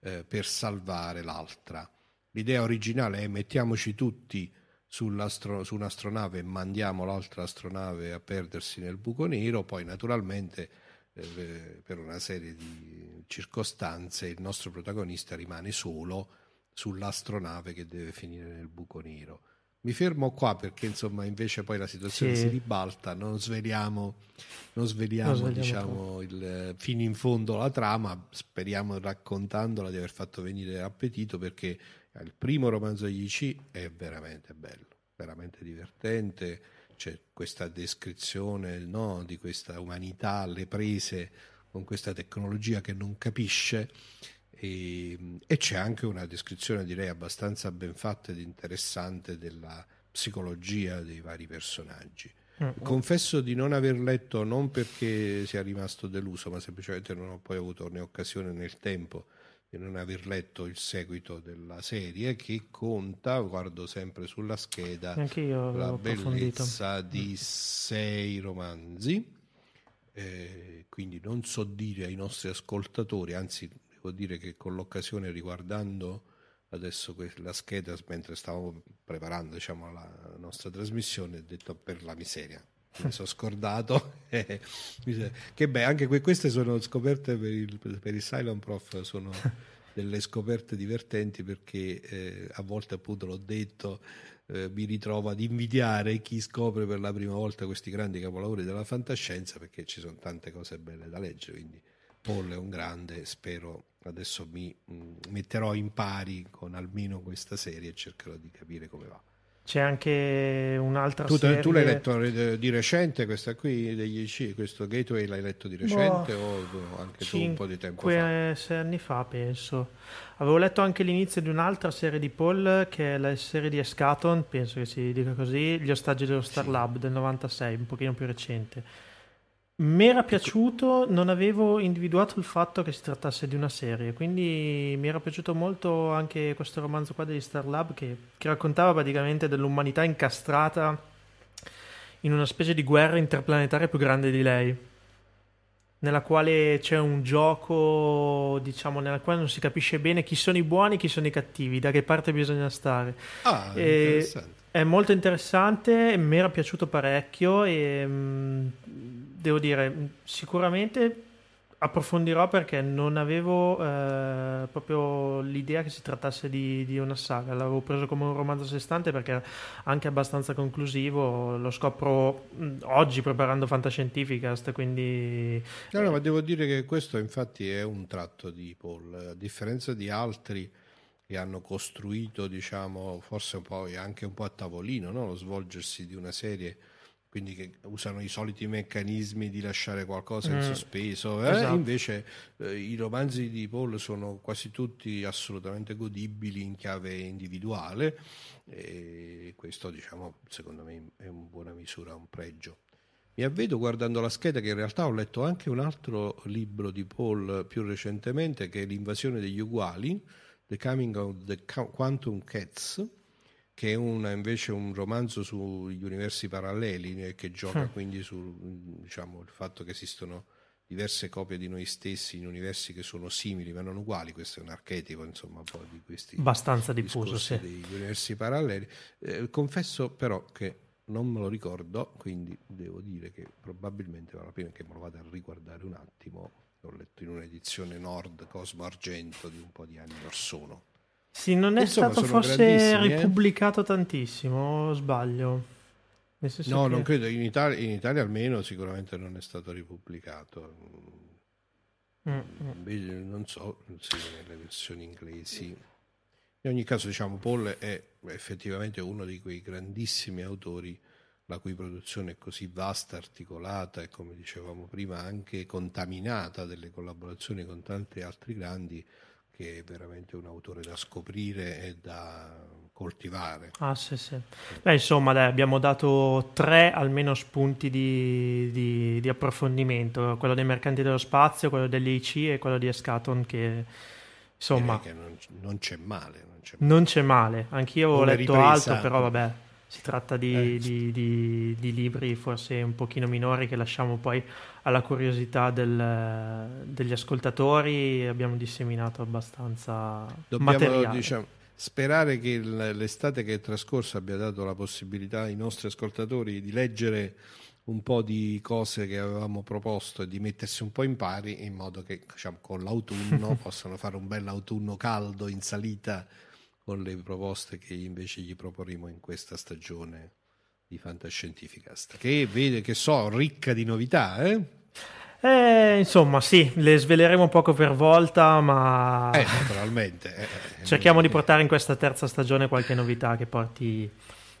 eh, per salvare l'altra. L'idea originale è mettiamoci tutti su un'astronave e mandiamo l'altra astronave a perdersi nel buco nero, poi naturalmente eh, per una serie di circostanze il nostro protagonista rimane solo sull'astronave che deve finire nel buco nero. Mi fermo qua perché insomma invece poi la situazione Sì. si ribalta, non sveliamo, non sveliamo, Non sveliamo diciamo il, fino in fondo la trama, speriamo raccontandola di aver fatto venire appetito perché il primo romanzo degli IC è veramente bello, veramente divertente, c'è questa descrizione no, di questa umanità alle prese con questa tecnologia che non capisce e, e c'è anche una descrizione direi abbastanza ben fatta ed interessante della psicologia dei vari personaggi. Confesso di non aver letto non perché sia rimasto deluso, ma semplicemente non ho poi avuto né occasione nel tempo di non aver letto il seguito della serie che conta, guardo sempre sulla scheda, la bellezza di sei romanzi. Eh, quindi non so dire ai nostri ascoltatori, anzi devo dire che con l'occasione riguardando adesso la scheda mentre stavamo preparando diciamo, la nostra trasmissione ho detto per la miseria mi sono scordato eh, che beh anche que- queste sono scoperte per il, per il Silent Prof sono delle scoperte divertenti perché eh, a volte appunto l'ho detto eh, mi ritrovo ad invidiare chi scopre per la prima volta questi grandi capolavori della fantascienza perché ci sono tante cose belle da leggere quindi Paul è un grande spero adesso mi mh, metterò in pari con almeno questa serie e cercherò di capire come va C'è anche un'altra tu, serie. tu l'hai letto re- di recente questa qui degli IC, questo Gateway l'hai letto di recente o anche tu un po' di tempo fa? 5-6 anni fa, penso. Avevo letto anche l'inizio di un'altra serie di Paul, che è la serie di Escaton, penso che si dica così, Gli ostaggi dello Star Lab del 96, un pochino più recente. Mi era piaciuto, non avevo individuato il fatto che si trattasse di una serie, quindi mi era piaciuto molto anche questo romanzo qua degli Star Lab che, che raccontava praticamente dell'umanità incastrata in una specie di guerra interplanetaria più grande di lei nella quale c'è un gioco, diciamo, nella quale non si capisce bene chi sono i buoni e chi sono i cattivi, da che parte bisogna stare. Ah, interessante. È molto interessante, mi era piaciuto parecchio e mm, devo dire, mm, sicuramente approfondirò perché non avevo eh, proprio l'idea che si trattasse di, di una saga, l'avevo preso come un romanzo a sé stante perché era anche abbastanza conclusivo, lo scopro mm, oggi preparando Fantascientificast, quindi No, no, ma devo dire che questo infatti è un tratto di Paul, a differenza di altri che hanno costruito, diciamo, forse un po' anche un po' a tavolino, no? lo svolgersi di una serie, quindi che usano i soliti meccanismi di lasciare qualcosa in Mm, sospeso. eh? esatto. Invece eh, i romanzi di Paul sono quasi tutti assolutamente godibili in chiave individuale e questo, diciamo, secondo me è in buona misura un pregio. Mi avvedo guardando la scheda che in realtà ho letto anche un altro libro di Paul più recentemente che è L'invasione degli uguali, The Coming of the Qu- Quantum Cats, che è una- invece un romanzo sugli universi paralleli e che gioca quindi sul diciamo, il fatto che esistono diverse copie di noi stessi in universi che sono simili ma non uguali, questo è un archetipo insomma un po' di questi abbastanza diffuso, sì. degli universi paralleli. Eh, confesso però che non me lo ricordo, quindi devo dire che probabilmente vale la pena che me lo vada a riguardare un attimo. L'ho letto in un'edizione Nord Cosmo Argento di un po' di anni or sono. Sì, non è Insomma, stato forse eh. ripubblicato tantissimo, o sbaglio? No, che- non credo, in Italia, in Italia almeno sicuramente non è stato ripubblicato. Mm, mm. Invece non so se nelle versioni inglesi. In ogni caso, diciamo, Paul è effettivamente uno di quei grandissimi autori la cui produzione è così vasta, articolata e, come dicevamo prima, anche contaminata delle collaborazioni con tanti altri grandi, che è veramente un autore da scoprire e da coltivare. Ah, sì, sì. Beh, insomma, dai, abbiamo dato tre almeno spunti di, di- di approfondimento: quello dei mercanti dello spazio, quello dell'IC e quello di Escaton. Che insomma, Direi che non, non c'è male. Non c'è male. non c'è male. Anch'io Come letto ripresa. altro, però vabbè. Si tratta di, Eh, di- di- di libri forse un pochino minori che lasciamo poi alla curiosità del- degli ascoltatori. Abbiamo disseminato abbastanza Dobbiamo materiale. diciamo, sperare che l'estate che è trascorsa abbia dato la possibilità ai nostri ascoltatori di leggere un po' di cose che avevamo proposto e di mettersi un po' in pari in modo che diciamo, con l'autunno possano fare un bel autunno caldo in salita con le proposte che invece gli proporremo in questa stagione di Fantascientificast, che vede che so, ricca di novità, eh? Eh, insomma, sì, le sveleremo poco per volta, ma Eh, naturalmente. eh, eh, cerchiamo di eh, portare in questa terza stagione qualche novità che porti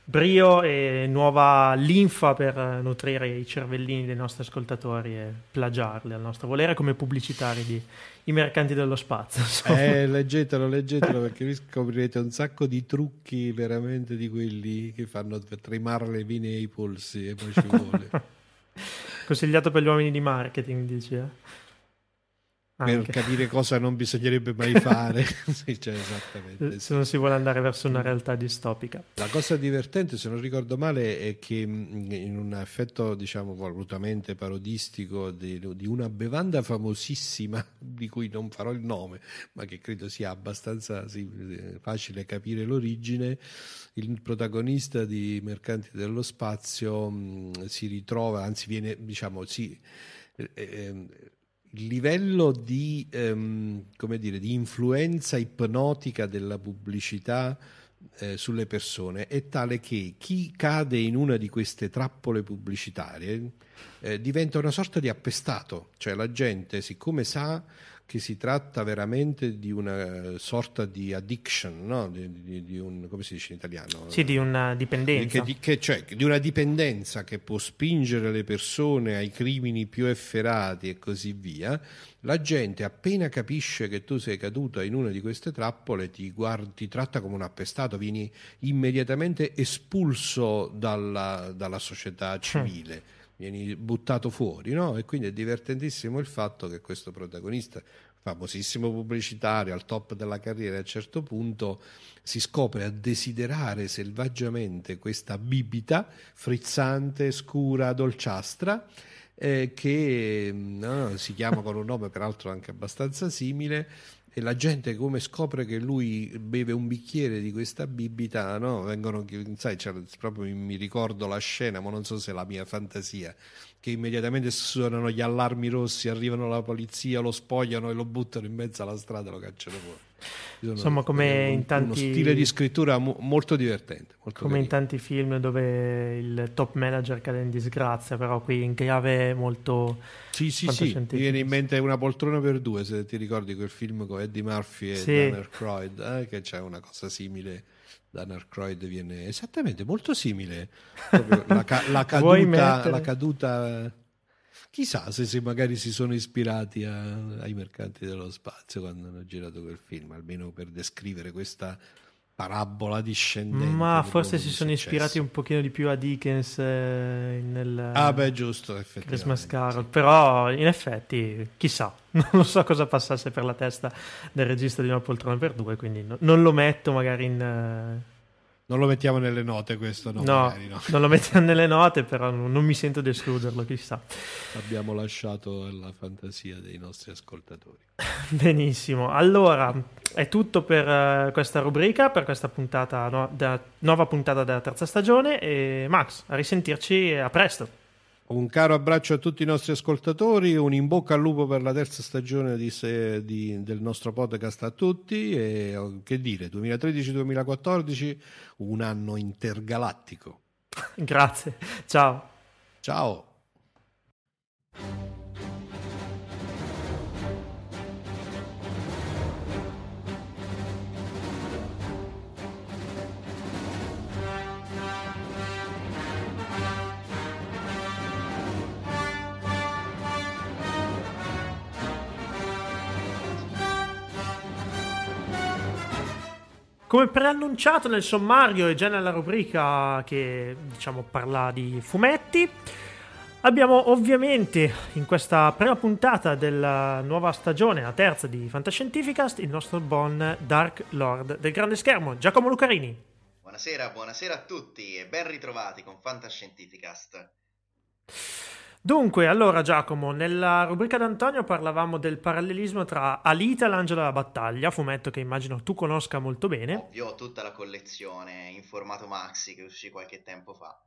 brio e nuova linfa per nutrire i cervellini dei nostri ascoltatori e plagiarli al nostro volere come pubblicitari di i mercanti dello spazio. insomma. Eh, leggetelo, leggetelo perché vi scoprirete un sacco di trucchi veramente di quelli che fanno tremare le vene ai polsi e poi ci vuole. Consigliato per gli uomini di marketing, dici? eh? Per capire cosa non bisognerebbe mai fare. Sì, cioè, esattamente, sì. Se non si vuole andare verso una realtà distopica. La cosa divertente, se non ricordo male, è che mh, in un effetto, diciamo, volutamente parodistico di, di una bevanda famosissima, di cui non farò il nome, ma che credo sia abbastanza sì, eh, facile capire l'origine, il protagonista di Mercanti dello Spazio mh, si ritrova, anzi viene, diciamo, si... eh, ehm, il livello di, ehm, dire, di influenza ipnotica della pubblicità eh, sulle persone è tale che chi cade in una di queste trappole pubblicitarie eh, diventa una sorta di appestato, cioè la gente siccome sa che si tratta veramente di una sorta di addiction, no? di, di- di un, come si dice in italiano? Sì, di una dipendenza. Che, di- che- cioè, di una dipendenza che può spingere le persone ai crimini più efferati e così via, la gente appena capisce che tu sei caduta in una di queste trappole ti, guard- ti tratta come un appestato, vieni immediatamente espulso dalla, dalla società civile. Vieni buttato fuori, no? E quindi è divertentissimo il fatto che questo protagonista, famosissimo pubblicitario, al top della carriera, a un certo punto si scopre a desiderare selvaggiamente questa bibita frizzante, scura, dolciastra, eh, che no, si chiama con un nome peraltro anche abbastanza simile. E la gente come scopre che lui beve un bicchiere di questa bibita, no? Vengono, sai, proprio mi ricordo la scena, ma non so se è la mia fantasia, che immediatamente suonano gli allarmi rossi, arrivano la polizia, lo spogliano e lo buttano in mezzo alla strada e lo cacciano fuori. Sono- Insomma, come un- in tanti- Uno stile di scrittura mo- molto divertente. Molto Come in carino. tanti film dove il top manager cade in disgrazia, però qui in chiave molto Sì, sì, sì, mi viene in mente una poltrona per due, se ti ricordi quel film con Eddie Murphy e Sì. Aykroyd, eh, che c'è una cosa simile. Dan Aykroyd viene esattamente molto simile. La, ca- la caduta, la caduta. Chissà se, se magari si sono ispirati a- ai mercanti dello spazio quando hanno girato quel film, almeno per descrivere questa parabola discendente. Ma forse si sono successo. ispirati un pochino di più a Dickens eh, nel Ah, beh, giusto, effettivamente. Christmas Carol, però in effetti chissà, non so cosa passasse per la testa del regista di una poltrona per due, quindi no- non lo metto magari in... Non lo mettiamo nelle note questo, no, no, magari no. non lo metto nelle note, però non non mi sento di escluderlo, chissà. Abbiamo lasciato alla fantasia dei nostri ascoltatori. Benissimo, allora è tutto per eh, questa rubrica, per questa puntata, no- da- nuova puntata della terza stagione e Max, a risentirci e a presto. Un caro abbraccio a tutti i nostri ascoltatori, un in bocca al lupo per la terza stagione di se- di- del nostro podcast a tutti e oh, che dire, 2013-2014, un anno intergalattico. Grazie, ciao. Ciao! Come preannunciato nel sommario e già nella rubrica che diciamo parla di fumetti, abbiamo ovviamente in questa prima puntata della nuova stagione, la terza di Fantascientificast, il nostro buon Dark Lord del grande schermo, Giacomo Lucarini. Buonasera, buonasera a tutti e ben ritrovati con Fantascientificast. Dunque, allora Giacomo, nella rubrica d'Antonio parlavamo del parallelismo tra Alita e l'angelo della battaglia, fumetto che immagino tu conosca molto bene. Ovvio ho tutta la collezione in formato maxi che uscì qualche tempo fa.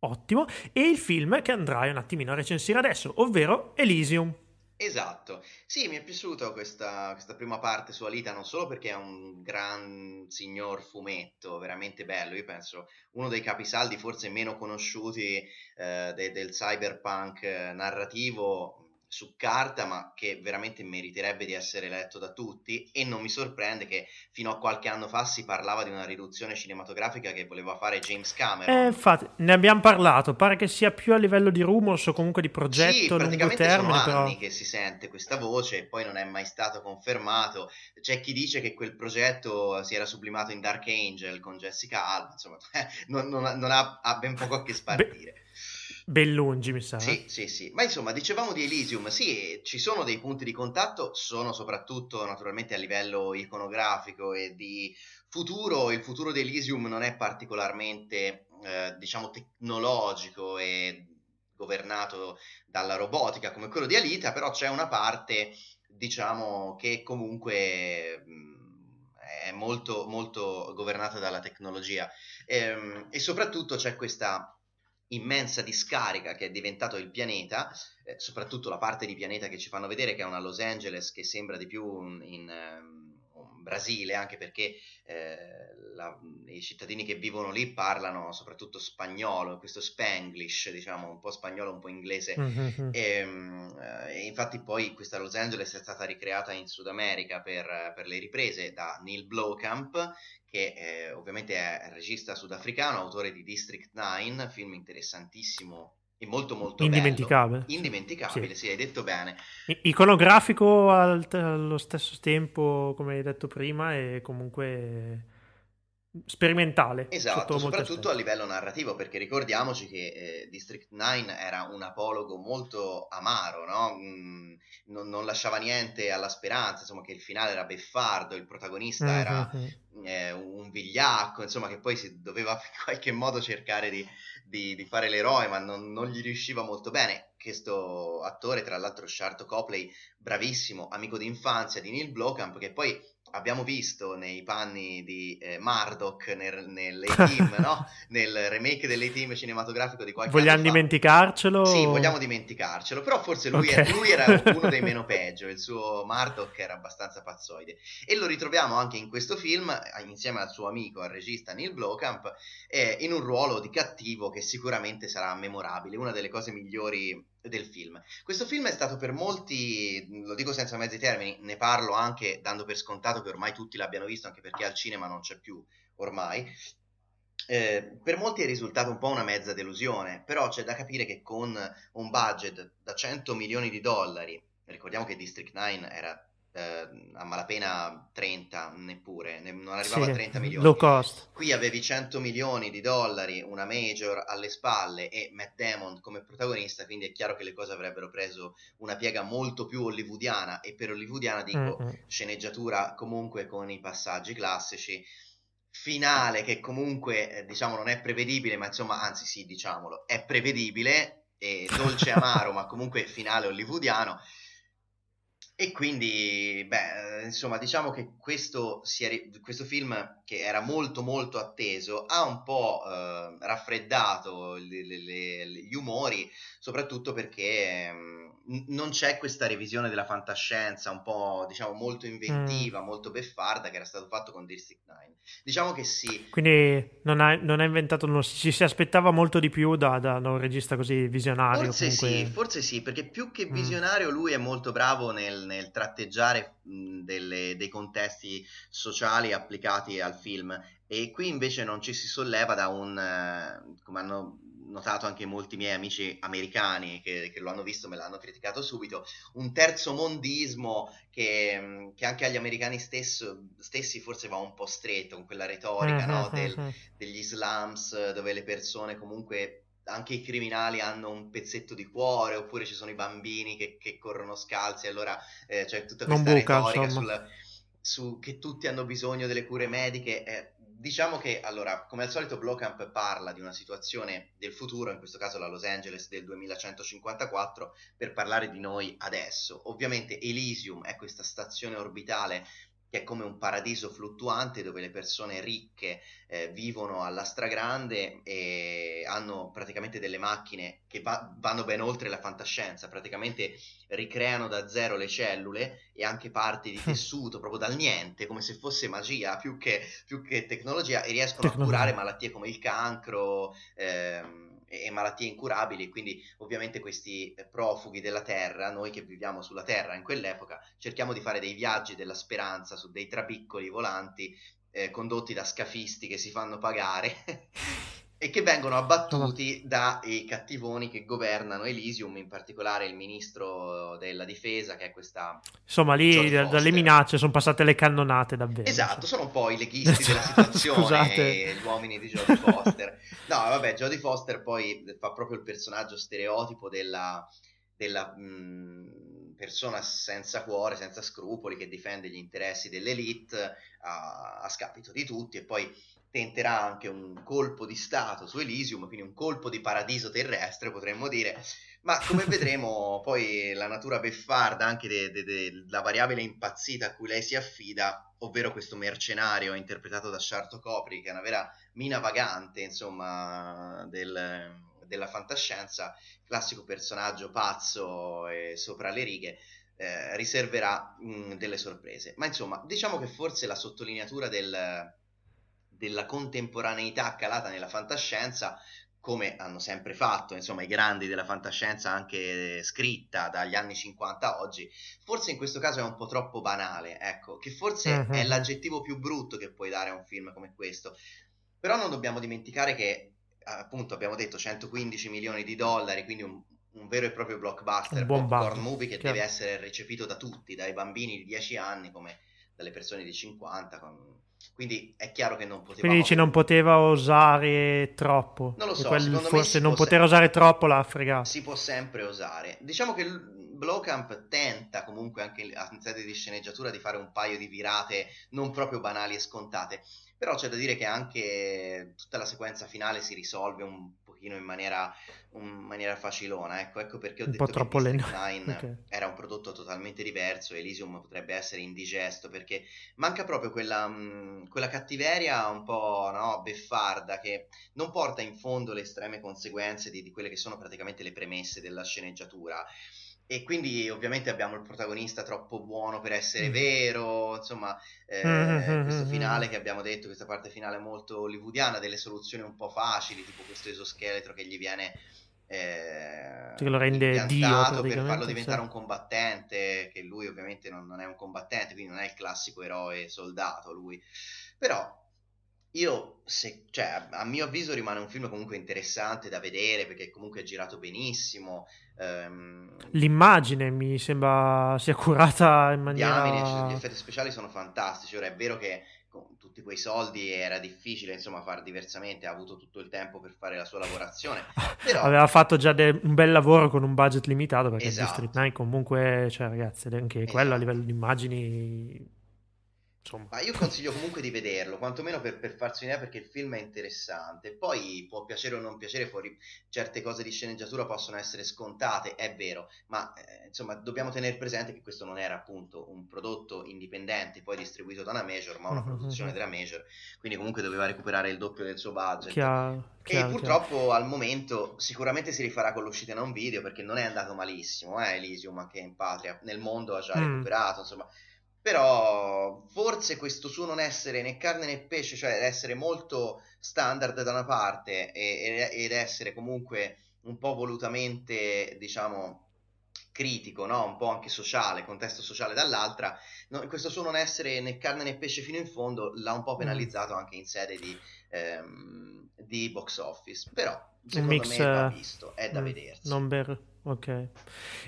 Ottimo. E il film che andrai un attimino a recensire adesso, ovvero Elysium. Esatto, sì, mi è piaciuta questa, questa prima parte su Alita non solo perché è un gran signor fumetto, veramente bello, io penso uno dei capisaldi forse meno conosciuti eh, de- del cyberpunk eh, narrativo, su carta, ma che veramente meriterebbe di essere letto da tutti. E non mi sorprende che fino a qualche anno fa si parlava di una riduzione cinematografica che voleva fare James Cameron. Eh, infatti, ne abbiamo parlato. Pare che sia più a livello di rumors o comunque di progetto sì, lungo praticamente termine. sono anni Però... che si sente questa voce e poi non è mai stato confermato. C'è chi dice che quel progetto si era sublimato in Dark Angel con Jessica Alba, insomma, non, non non ha, ha ben poco a che spartire. Ben lungi, mi sa. Sì, sì, sì. Ma insomma, dicevamo di Elysium, sì, ci sono dei punti di contatto, sono soprattutto naturalmente a livello iconografico e di futuro. Il futuro di Elysium non è particolarmente, eh, diciamo, tecnologico e governato dalla robotica come quello di Alita, però c'è una parte, diciamo, che comunque mh, è molto, molto governata dalla tecnologia. Ehm, e soprattutto c'è questa immensa discarica che è diventato il pianeta, eh, soprattutto la parte di pianeta che ci fanno vedere che è una Los Angeles che sembra di più in, in um, Brasile, anche perché eh, la, i cittadini che vivono lì parlano soprattutto spagnolo, questo spanglish, diciamo, un po' spagnolo, un po' inglese. Mm-hmm. E, um, e, infatti poi questa Los Angeles è stata ricreata in Sud America per, per le riprese da Neil Blomkamp, che eh, ovviamente è regista sudafricano, autore di District 9, film interessantissimo e molto molto indimenticabile. bello. Indimenticabile, sì. sì, hai detto bene. Iconografico allo stesso tempo, come hai detto prima, e comunque sperimentale. Esatto, soprattutto a livello narrativo, perché ricordiamoci che eh, District 9 era un apologo molto amaro, no? mm, non, non, lasciava niente alla speranza, insomma che il finale era beffardo, il protagonista mm-hmm. era eh, un vigliacco, insomma che poi si doveva in qualche modo cercare di, di, di fare l'eroe, ma non, non, gli riusciva molto bene. Questo attore, tra l'altro, Sharto Copley, bravissimo, amico d'infanzia di Neil Blomkamp, che poi abbiamo visto nei panni di eh, Murdoch nel, nell'A-Team, no? nel remake dell'A-Team cinematografico di qualche vogliamo anno fa. dimenticarcelo? Sì, vogliamo dimenticarcelo, però forse lui, okay. è, lui, era uno dei meno peggio, il suo Murdoch era abbastanza pazzoide. E lo ritroviamo anche in questo film, insieme al suo amico, al regista Neil Blomkamp, eh, in un ruolo di cattivo che sicuramente sarà memorabile, una delle cose migliori del film. Questo film è stato per molti, lo dico senza mezzi termini, ne parlo anche dando per scontato che ormai tutti l'abbiano visto, anche perché al cinema non c'è più ormai. Eh, per molti è risultato un po' una mezza delusione, però c'è da capire che con un budget da 100 milioni di dollari, ricordiamo che District 9 era eh, a malapena 30 neppure, ne, non arrivava sì, a 30 milioni. Low cost. Qui avevi 100 milioni di dollari, una major alle spalle e Matt Damon come protagonista, quindi è chiaro che le cose avrebbero preso una piega molto più hollywoodiana e per hollywoodiana dico Mm-mm. sceneggiatura comunque con i passaggi classici. Finale che comunque eh, diciamo non è prevedibile, ma insomma, anzi sì, diciamolo, è prevedibile e dolce amaro, ma comunque finale hollywoodiano. E quindi, beh, insomma, diciamo che questo, questo film, che era molto molto atteso, ha un po' eh, raffreddato le, le, gli umori, soprattutto perché mh, non c'è questa revisione della fantascienza un po', diciamo, molto inventiva, mm. molto beffarda che era stato fatto con District 9. Diciamo che sì. Quindi non ha, non ha inventato, non, ci si aspettava molto di più da, da, da un regista così visionario. Forse comunque... sì, forse sì, perché più che visionario mm. lui è molto bravo nel, nel tratteggiare mh, delle, dei contesti sociali applicati al film e qui invece non ci si solleva da un, eh, come hanno notato anche molti miei amici americani che, che, lo hanno visto, me l'hanno criticato subito, un terzo mondismo che, che anche agli americani stesso, stessi forse va un po' stretto con quella retorica no? Del, degli slums dove le persone comunque anche i criminali hanno un pezzetto di cuore, oppure ci sono i bambini che, che corrono scalzi, allora eh, c'è tutta questa buca, retorica sul, su che tutti hanno bisogno delle cure mediche. Eh, diciamo che, allora, come al solito, Blocamp parla di una situazione del futuro, in questo caso la Los Angeles del 2154, per parlare di noi adesso. Ovviamente Elysium è questa stazione orbitale che è come un paradiso fluttuante dove le persone ricche eh, vivono alla stragrande e hanno praticamente delle macchine che va- vanno ben oltre la fantascienza, praticamente ricreano da zero le cellule e anche parti di tessuto proprio dal niente, come se fosse magia più che, più che tecnologia e riescono Tecnologia. a curare malattie come il cancro. ehm, e malattie incurabili, quindi ovviamente questi eh, profughi della Terra, noi che viviamo sulla Terra in quell'epoca, cerchiamo di fare dei viaggi della speranza su dei trabiccoli volanti eh, condotti da scafisti che si fanno pagare e che vengono abbattuti dai cattivoni che governano Elysium, in particolare il ministro della difesa, che è questa... Insomma, lì dalle minacce sono passate le cannonate davvero. Esatto, sono un po' i leghisti della situazione, Scusate. gli uomini di Jodie Foster. No, vabbè, Jodie Foster poi fa proprio il personaggio stereotipo della, della, mh, persona senza cuore, senza scrupoli, che difende gli interessi dell'elite a, a scapito di tutti e poi tenterà anche un colpo di stato su Elysium, quindi un colpo di paradiso terrestre, potremmo dire. Ma come vedremo, poi la natura beffarda anche della variabile impazzita a cui lei si affida, ovvero questo mercenario interpretato da Sharto Copri, che è una vera mina vagante, insomma, del- della fantascienza, classico personaggio pazzo e sopra le righe, eh, riserverà mh, delle sorprese. Ma insomma, diciamo che forse la sottolineatura del- della contemporaneità calata nella fantascienza come hanno sempre fatto, insomma, i grandi della fantascienza anche scritta dagli anni 50 a oggi, forse in questo caso è un po' troppo banale, ecco, che forse Mhm. è l'aggettivo più brutto che puoi dare a un film come questo. Però non dobbiamo dimenticare che, appunto, abbiamo detto 115 milioni di dollari, quindi un, un vero e proprio blockbuster, Un popcorn movie che chiaro. deve essere recepito da tutti, dai bambini di 10 anni come dalle persone di 50. con- Quindi è chiaro che non potevamo... Quindi dici non poteva osare troppo. Non lo so, forse non poter se- osare troppo l'ha fregato. si può sempre osare. Diciamo che Blowcamp tenta comunque anche in sede di sceneggiatura di fare un paio di virate non proprio banali e scontate, però c'è da dire che anche tutta la sequenza finale si risolve un pochino in maniera, in maniera facilona, ecco, ecco perché ho Un detto po' troppo che lento. District 9 Ok. era un prodotto totalmente diverso, Elysium potrebbe essere indigesto perché manca proprio quella, mh, quella cattiveria un po' no, beffarda che non porta in fondo le estreme conseguenze di, di quelle che sono praticamente le premesse della sceneggiatura. E quindi ovviamente abbiamo il protagonista troppo buono per essere Mm. vero, insomma, eh, Mm, questo mm, finale mm. che abbiamo detto, questa parte finale molto hollywoodiana, delle soluzioni un po' facili, tipo questo esoscheletro che gli viene eh, Che lo rende Dio, per farlo diventare sì. un combattente, che lui ovviamente non, non è un combattente, quindi non è il classico eroe soldato lui. Però io, se, cioè, a, mio avviso rimane un film comunque interessante da vedere perché comunque è girato benissimo. ehm, L'immagine mi sembra sia curata in diamine, cioè, gli maniera... effetti speciali sono fantastici. Ora è vero che con tutti quei soldi era difficile insomma far diversamente, ha avuto tutto il tempo per fare la sua lavorazione. Però Aveva fatto già de- un bel lavoro con un budget limitato perché Esatto. District 9 comunque, cioè ragazzi, anche quello a Esatto. livello di immagini... Insomma, Ma io consiglio comunque di vederlo, quantomeno per, per farsi un'idea perché il film è interessante. Poi può piacere o non piacere, fuori certe cose di sceneggiatura possono essere scontate, è vero, ma eh, insomma dobbiamo tenere presente che questo non era appunto un prodotto indipendente poi distribuito da una major, ma una Mhm, produzione mhm. della major, quindi comunque doveva recuperare il doppio del suo budget. chiaro, E chiaro, purtroppo al momento sicuramente si rifarà con l'uscita in un video perché non è andato malissimo, eh, Elysium anche in patria, nel mondo ha già Mm. recuperato, insomma. Però forse questo suo non essere né carne né pesce, cioè essere molto standard da una parte e- e- ed essere comunque un po' volutamente, diciamo, critico, no? un po' anche sociale, contesto sociale dall'altra, no, questo suo non essere né carne né pesce fino in fondo l'ha un po' Mm. penalizzato anche in sede di, ehm, di box office. Però secondo mix, me va visto, è da mm, vedersi. Non vero, ok.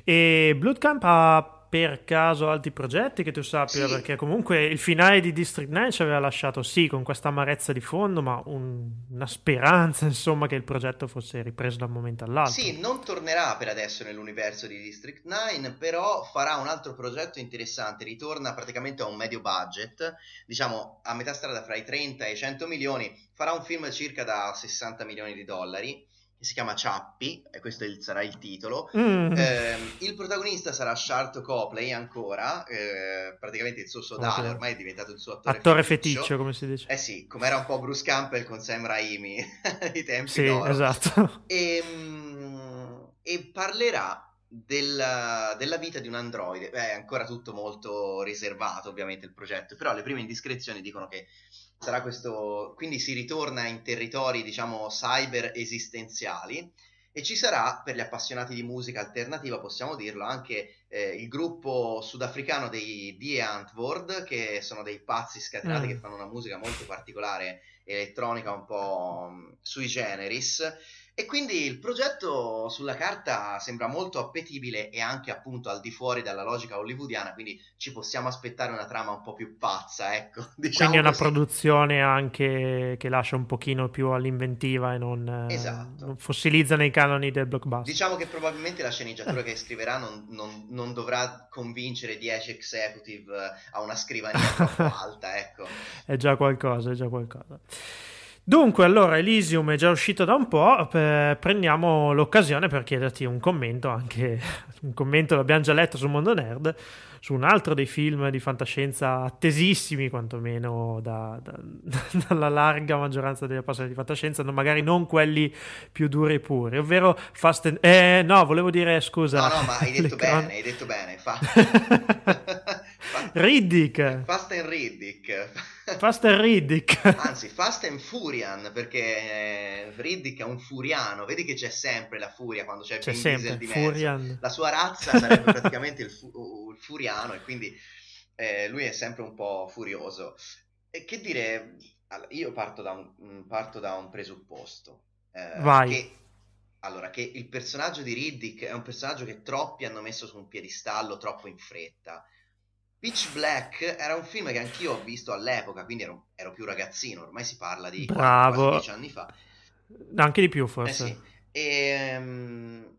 E Bloodcamp ha per caso altri progetti che tu sappia? Sì. Perché comunque il finale di District 9 ci aveva lasciato sì con questa amarezza di fondo, ma un- una speranza insomma che il progetto fosse ripreso da un momento all'altro. Sì, non tornerà per adesso nell'universo di District 9, però farà un altro progetto interessante, ritorna praticamente a un medio budget, diciamo a metà strada fra i 30 e i 100 milioni, farà un film circa da 60 milioni di dollari, che si chiama Ciappi, e questo il- sarà il titolo. Mm. Ehm, il protagonista sarà Charlotte Copley ancora, eh, praticamente il suo sodale, ormai è diventato il suo attore, Attore feticcio, come si dice. Eh sì, come era un po' Bruce Campbell con Sam Raimi ai tempi Sì, d'oro. esatto. E, mm, e parlerà della, della vita di un androide. Beh, È ancora tutto molto riservato, ovviamente, il progetto, però le prime indiscrezioni dicono che sarà questo. Quindi si ritorna in territori, diciamo, cyber esistenziali. E ci sarà, per gli appassionati di musica alternativa, possiamo dirlo, anche eh, il gruppo sudafricano dei Die Antwoord, che sono dei pazzi scatenati Mm. che fanno una musica molto particolare, elettronica, un po' mm, sui generis. E quindi il progetto sulla carta sembra molto appetibile e anche appunto al di fuori dalla logica hollywoodiana, quindi ci possiamo aspettare una trama un po' più pazza, ecco. Diciamo Quindi è una produzione anche che lascia un pochino più all'inventiva e non, eh, Esatto. non fossilizza nei canoni del blockbuster. Diciamo che probabilmente la sceneggiatura che scriverà non, non- non dovrà convincere 10 executive eh, a una scrivania troppo alta, ecco. È già qualcosa, è già qualcosa. Dunque, allora, Elysium è già uscito da un po', eh, prendiamo l'occasione per chiederti un commento, anche un commento l'abbiamo già letto su Mondo Nerd, su un altro dei film di fantascienza attesissimi, quantomeno da- da- dalla larga maggioranza degli appassionati di fantascienza, no, magari non quelli più duri e puri, ovvero Fast and... Eh, no, volevo dire, scusa... No, no, ma hai detto bene, hai detto bene. Fa- Riddick, Fast and Riddick. Fast and Riddick. Anzi, Fast and Furian, perché eh, Riddick è un furiano. Vedi che c'è sempre la furia quando c'è, C'è Vin sempre, di mezzo. Furian. La sua razza sarebbe praticamente il, fu- il furiano e quindi eh, lui è sempre un po' furioso. E che dire, io parto da un, mm, parto da un presupposto. eh, Vai. Che, allora, che il personaggio di Riddick è un personaggio che troppi hanno messo su un piedistallo troppo in fretta. Pitch Black era un film che anch'io ho visto all'epoca, quindi ero, ero più ragazzino, ormai si parla di Bravo. quasi dieci anni fa. Anche di più, Eh forse. sì. Ehm,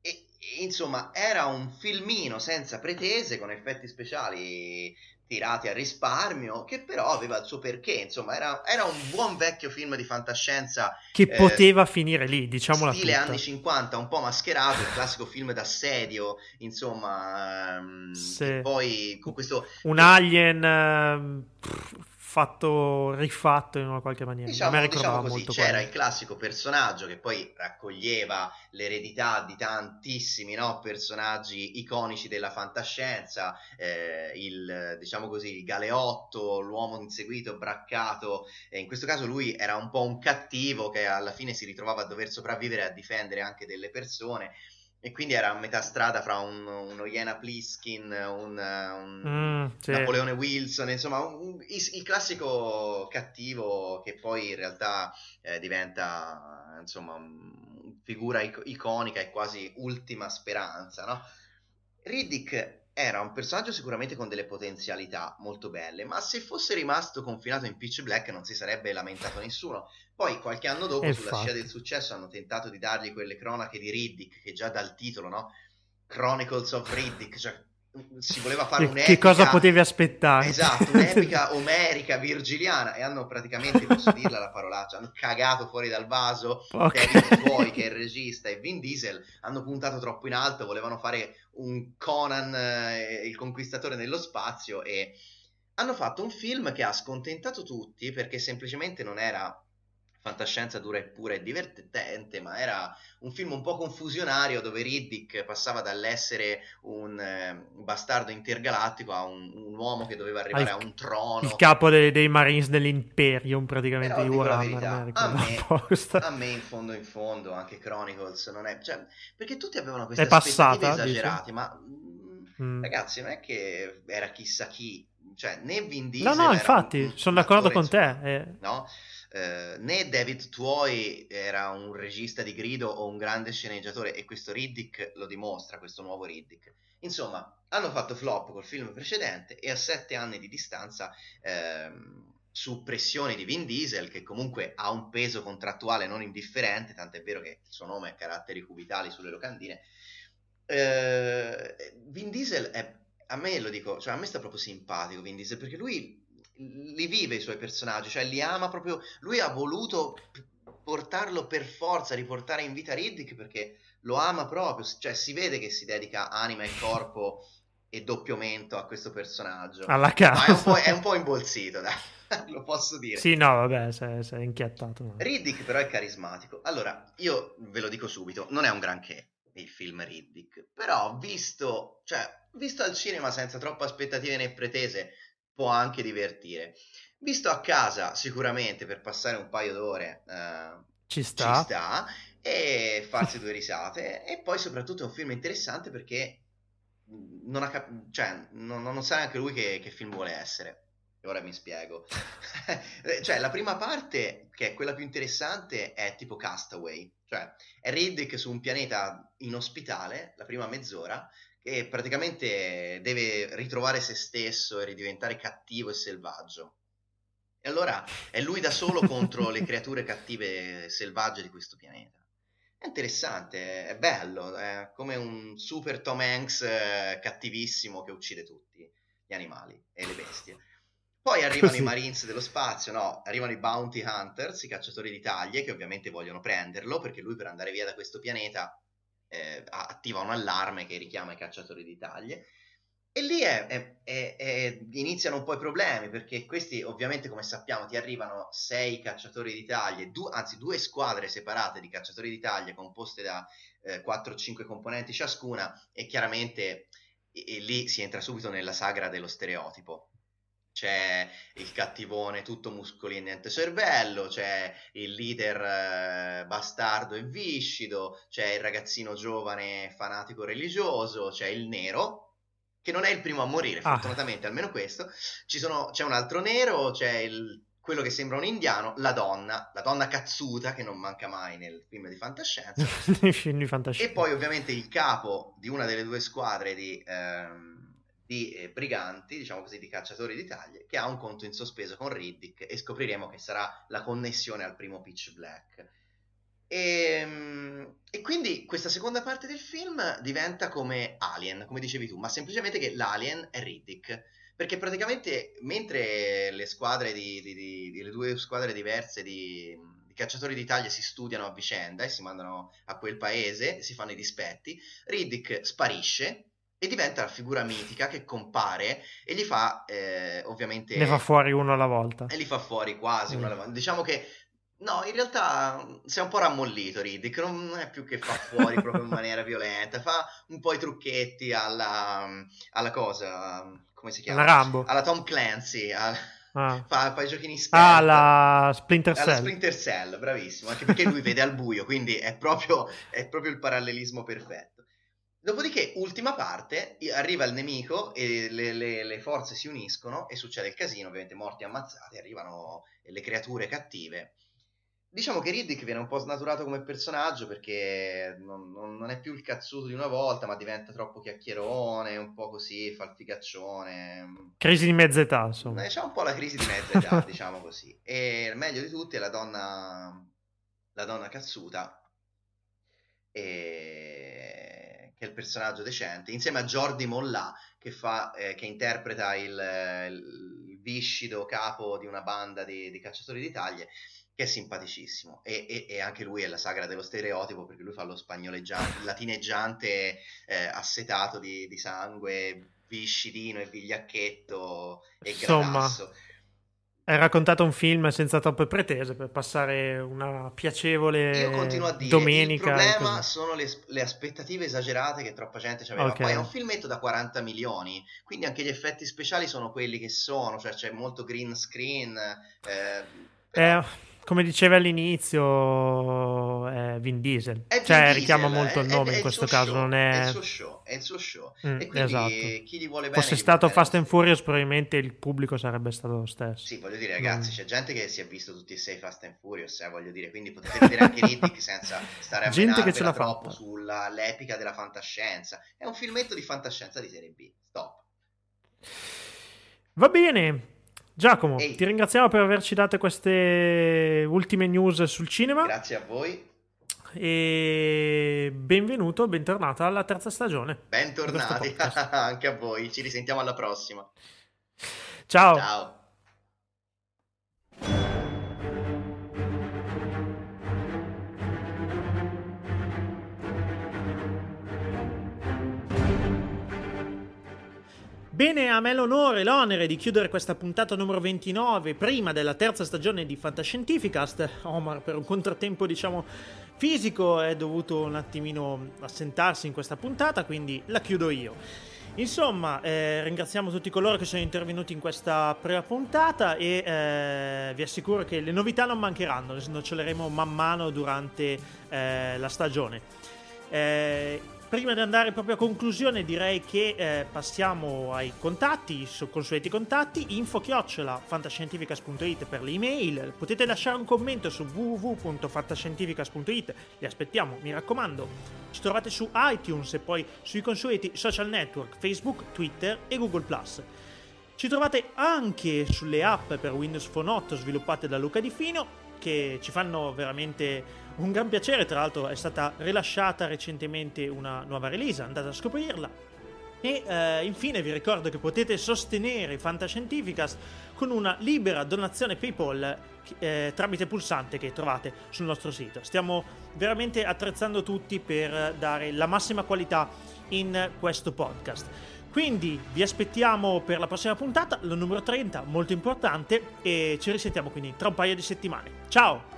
E, e, insomma, era un filmino senza pretese, con effetti speciali tirati a risparmio, che però aveva il suo perché. Insomma, era, era un buon vecchio film di fantascienza Che eh, poteva finire lì, diciamola stile tutta. anni 50, un po' mascherato, il classico film d'assedio, insomma, ehm, che poi con questo Un alien pff, fatto, rifatto in una qualche maniera. Diciamo, a me ricordava diciamo così, molto c'era quello. il classico personaggio che poi raccoglieva l'eredità di tantissimi no, personaggi iconici della fantascienza, eh, il, diciamo così, il galeotto, l'uomo inseguito, braccato, e in questo caso lui era un po' un cattivo che alla fine si ritrovava a dover sopravvivere e a difendere anche delle persone. E quindi era a metà strada fra un, uno Iena Pliskin, un, un Mm, sì. Napoleone Wilson, insomma, un- il, il classico cattivo che poi in realtà eh, diventa insomma figura ic- iconica e quasi ultima speranza, no? Riddick era un personaggio sicuramente con delle potenzialità molto belle, ma se fosse rimasto confinato in Pitch Black non si sarebbe lamentato nessuno. Poi qualche anno dopo, E sulla infatti. scia del successo, hanno tentato di dargli quelle cronache di Riddick, che già dal titolo, no? Chronicles of Riddick, cioè si voleva fare Che, un'epica che cosa potevi aspettare? Esatto, un'epica omerica virgiliana e hanno praticamente, posso dirla la parolaccia, hanno cagato fuori dal vaso Ok. David Boy che è il regista e Vin Diesel, hanno puntato troppo in alto, volevano fare un Conan, eh, il conquistatore nello spazio e hanno fatto un film che ha scontentato tutti perché semplicemente non era fantascienza dura e pura e divertente, ma era un film un po' confusionario dove Riddick passava dall'essere un eh, bastardo intergalattico a un, un uomo che doveva arrivare Al- a un trono. Il capo dei, dei Marines dell'Imperium, praticamente Però di Warhammer. mi a me, a me in fondo in fondo anche Chronicles non è cioè, perché tutti avevano queste È passata, esagerate ma mm, ragazzi non è che era chissà chi cioè né Vin No, Diesel no, era infatti, un- un sono d'accordo attore, con te. insomma, eh. no? Eh, né David Tuoi era un regista di grido o un grande sceneggiatore e questo Riddick lo dimostra, questo nuovo Riddick. Insomma, hanno fatto flop col film precedente e a sette anni di distanza, ehm, su pressione di Vin Diesel, che comunque ha un peso contrattuale non indifferente, tant'è vero che il suo nome ha caratteri cubitali sulle locandine, eh, Vin Diesel è, a me lo dico, cioè a me sta proprio simpatico Vin Diesel perché lui li vive i suoi personaggi, cioè li ama proprio, lui ha voluto portarlo per forza, riportare in vita Riddick perché lo ama proprio, cioè si vede che si dedica anima e corpo e doppio mento a questo personaggio. Alla Ma casa. è, un po', è un po' imbolsito, dai, lo posso dire. Sì, no, vabbè, sei, sei inchiattato. no. Riddick però è carismatico. Allora, io ve lo dico subito, non è un granché il film Riddick, però visto, cioè, visto al cinema senza troppe aspettative né pretese, può anche divertire. Visto a casa, sicuramente per passare un paio d'ore eh, Ci ci sta. sta e farsi due risate. E poi soprattutto è un film interessante perché non, ha cap- cioè, non, non sa neanche lui che, che film vuole essere. E ora mi spiego. cioè, la prima parte, che è quella più interessante, è tipo Castaway. Cioè, è Riddick su un pianeta inospitale, la prima mezz'ora, che praticamente deve ritrovare se stesso e ridiventare cattivo e selvaggio. E allora è lui da solo contro le creature cattive e selvagge di questo pianeta. È interessante, è bello, è come un super Tom Hanks eh, cattivissimo che uccide tutti gli animali e le bestie. Poi arrivano Così. i Marines dello spazio, no, arrivano i Bounty Hunters, i cacciatori di taglie, che ovviamente vogliono prenderlo perché lui per andare via da questo pianeta eh, attiva un allarme che richiama i cacciatori di taglie. E lì è- è- è- iniziano un po' i problemi perché questi ovviamente come sappiamo ti arrivano sei cacciatori di taglie, du- anzi due squadre separate di cacciatori di taglie composte da eh, 4 o 5 componenti ciascuna e chiaramente e- e lì si entra subito nella sagra dello stereotipo. C'è il cattivone tutto muscoli e niente cervello, c'è il leader eh, bastardo e viscido, c'è il ragazzino giovane fanatico religioso, c'è il nero che non è il primo a morire, Ah. fortunatamente, almeno questo. Ci sono- c'è un altro nero, c'è il- quello che sembra un indiano, la donna, la donna cazzuta che non manca mai nel film di fantascienza. Nei film di fantascienza. E poi ovviamente il capo di una delle due squadre di, ehm, di, eh, briganti, diciamo così, di cacciatori di taglie, che ha un conto in sospeso con Riddick e scopriremo che sarà la connessione al primo Pitch Black. E, e quindi questa seconda parte del film diventa come Alien, come dicevi tu, ma semplicemente che l'alien è Riddick. Perché praticamente mentre le squadre di, di- di- di- le due squadre diverse di, cacciatori di taglie si studiano a vicenda e si mandano a quel paese, si fanno i dispetti, Riddick sparisce e diventa la figura mitica che compare e gli fa eh, ovviamente Ne fa fuori uno alla volta. e li fa fuori quasi Mm. una alla volta. Diciamo che no, in realtà mm, si è un po' rammollito Riddick, non è più che fa fuori proprio in maniera violenta, fa un po' i trucchetti alla, alla cosa, come si chiama? La Rambo. Alla Tom Clancy, a- Ah. fa, fa i giochini stealth. Ah, la Splinter Alla Cell. Splinter Cell, bravissimo, anche perché lui vede al buio, quindi è proprio, è proprio il parallelismo perfetto. Dopodiché, ultima parte, arriva il nemico e le, le- le forze si uniscono e succede il casino, ovviamente morti ammazzati, arrivano le creature cattive. Diciamo che Riddick viene un po' snaturato come personaggio perché non, non- non è più il cazzuto di una volta, ma diventa troppo chiacchierone, un po' così, fa il figaccione. Crisi di mezza età, insomma. Eh, C'è un po' la crisi di mezza età, diciamo così. E il meglio di tutti è la donna, la donna cazzuta, e- che è il personaggio decente, insieme a Jordi Mollà, che, fa, eh, che interpreta il, il viscido capo di una banda di, di cacciatori di taglie, che è simpaticissimo. E, e- e anche lui è la sagra dello stereotipo, perché lui fa lo spagnoleggiante, latineggiante eh, assetato di, di sangue, viscidino e vigliacchetto e Insomma, gradasso. Hai raccontato un film senza troppe pretese per passare una piacevole Io continuo a dire, domenica. il problema sono le, le aspettative esagerate che troppa gente aveva. Ok. Poi è un filmetto da 40 milioni, quindi anche gli effetti speciali sono quelli che sono, cioè c'è molto green screen. eh, però- Eh, come dicevi all'inizio, è Vin Diesel. È Vin cioè, Diesel, richiama molto è- il è- nome è in il questo caso. show, Non è è... il suo show, è il suo show. Mm, e quindi esatto. chi gli vuole bene Fosse stato Fast and. Furious, probabilmente il pubblico sarebbe stato lo stesso. Sì, voglio dire, ragazzi, Mm. c'è gente che si è visto tutti e sei Fast and Furious, eh, voglio dire, quindi potete vedere anche Riddick senza stare a Gente che ce l'ha troppo fatta. sull'epica della fantascienza. È un filmetto di fantascienza di serie B. Stop. Va bene. Giacomo, Ehi. ti ringraziamo per averci dato queste ultime news sul cinema Grazie a voi, e benvenuto, bentornato alla terza stagione. bentornati anche a voi. Ci risentiamo alla prossima. Ciao. Ciao. Bene, a me l'onore e l'onere di chiudere questa puntata numero 29, prima della terza stagione di Fantascientificast. Omar, per un contrattempo, diciamo, fisico, è dovuto un attimino assentarsi in questa puntata, quindi la chiudo io. Insomma, eh, ringraziamo tutti coloro che sono intervenuti in questa prima puntata e eh, vi assicuro che le novità non mancheranno, le snoccioleremo man mano durante eh, la stagione. Prima di andare proprio a conclusione direi che eh, passiamo ai contatti, i consueti contatti, info-fantascientificas.it per le email, potete lasciare un commento su www.fantascientificas.it, li aspettiamo, mi raccomando, ci trovate su iTunes e poi sui consueti social network Facebook, Twitter e Google ⁇ ci trovate anche sulle app per Windows Phone 8 sviluppate da Luca Di Fino che ci fanno veramente un gran piacere, tra l'altro è stata rilasciata recentemente una nuova release, andate a scoprirla. E eh, infine vi ricordo che potete sostenere Fantascientificas con una libera donazione PayPal eh, tramite pulsante che trovate sul nostro sito. Stiamo veramente attrezzando tutti per dare la massima qualità in questo podcast. Quindi vi aspettiamo per la prossima puntata, la numero 30, molto importante, e ci risentiamo quindi tra un paio di settimane. Ciao!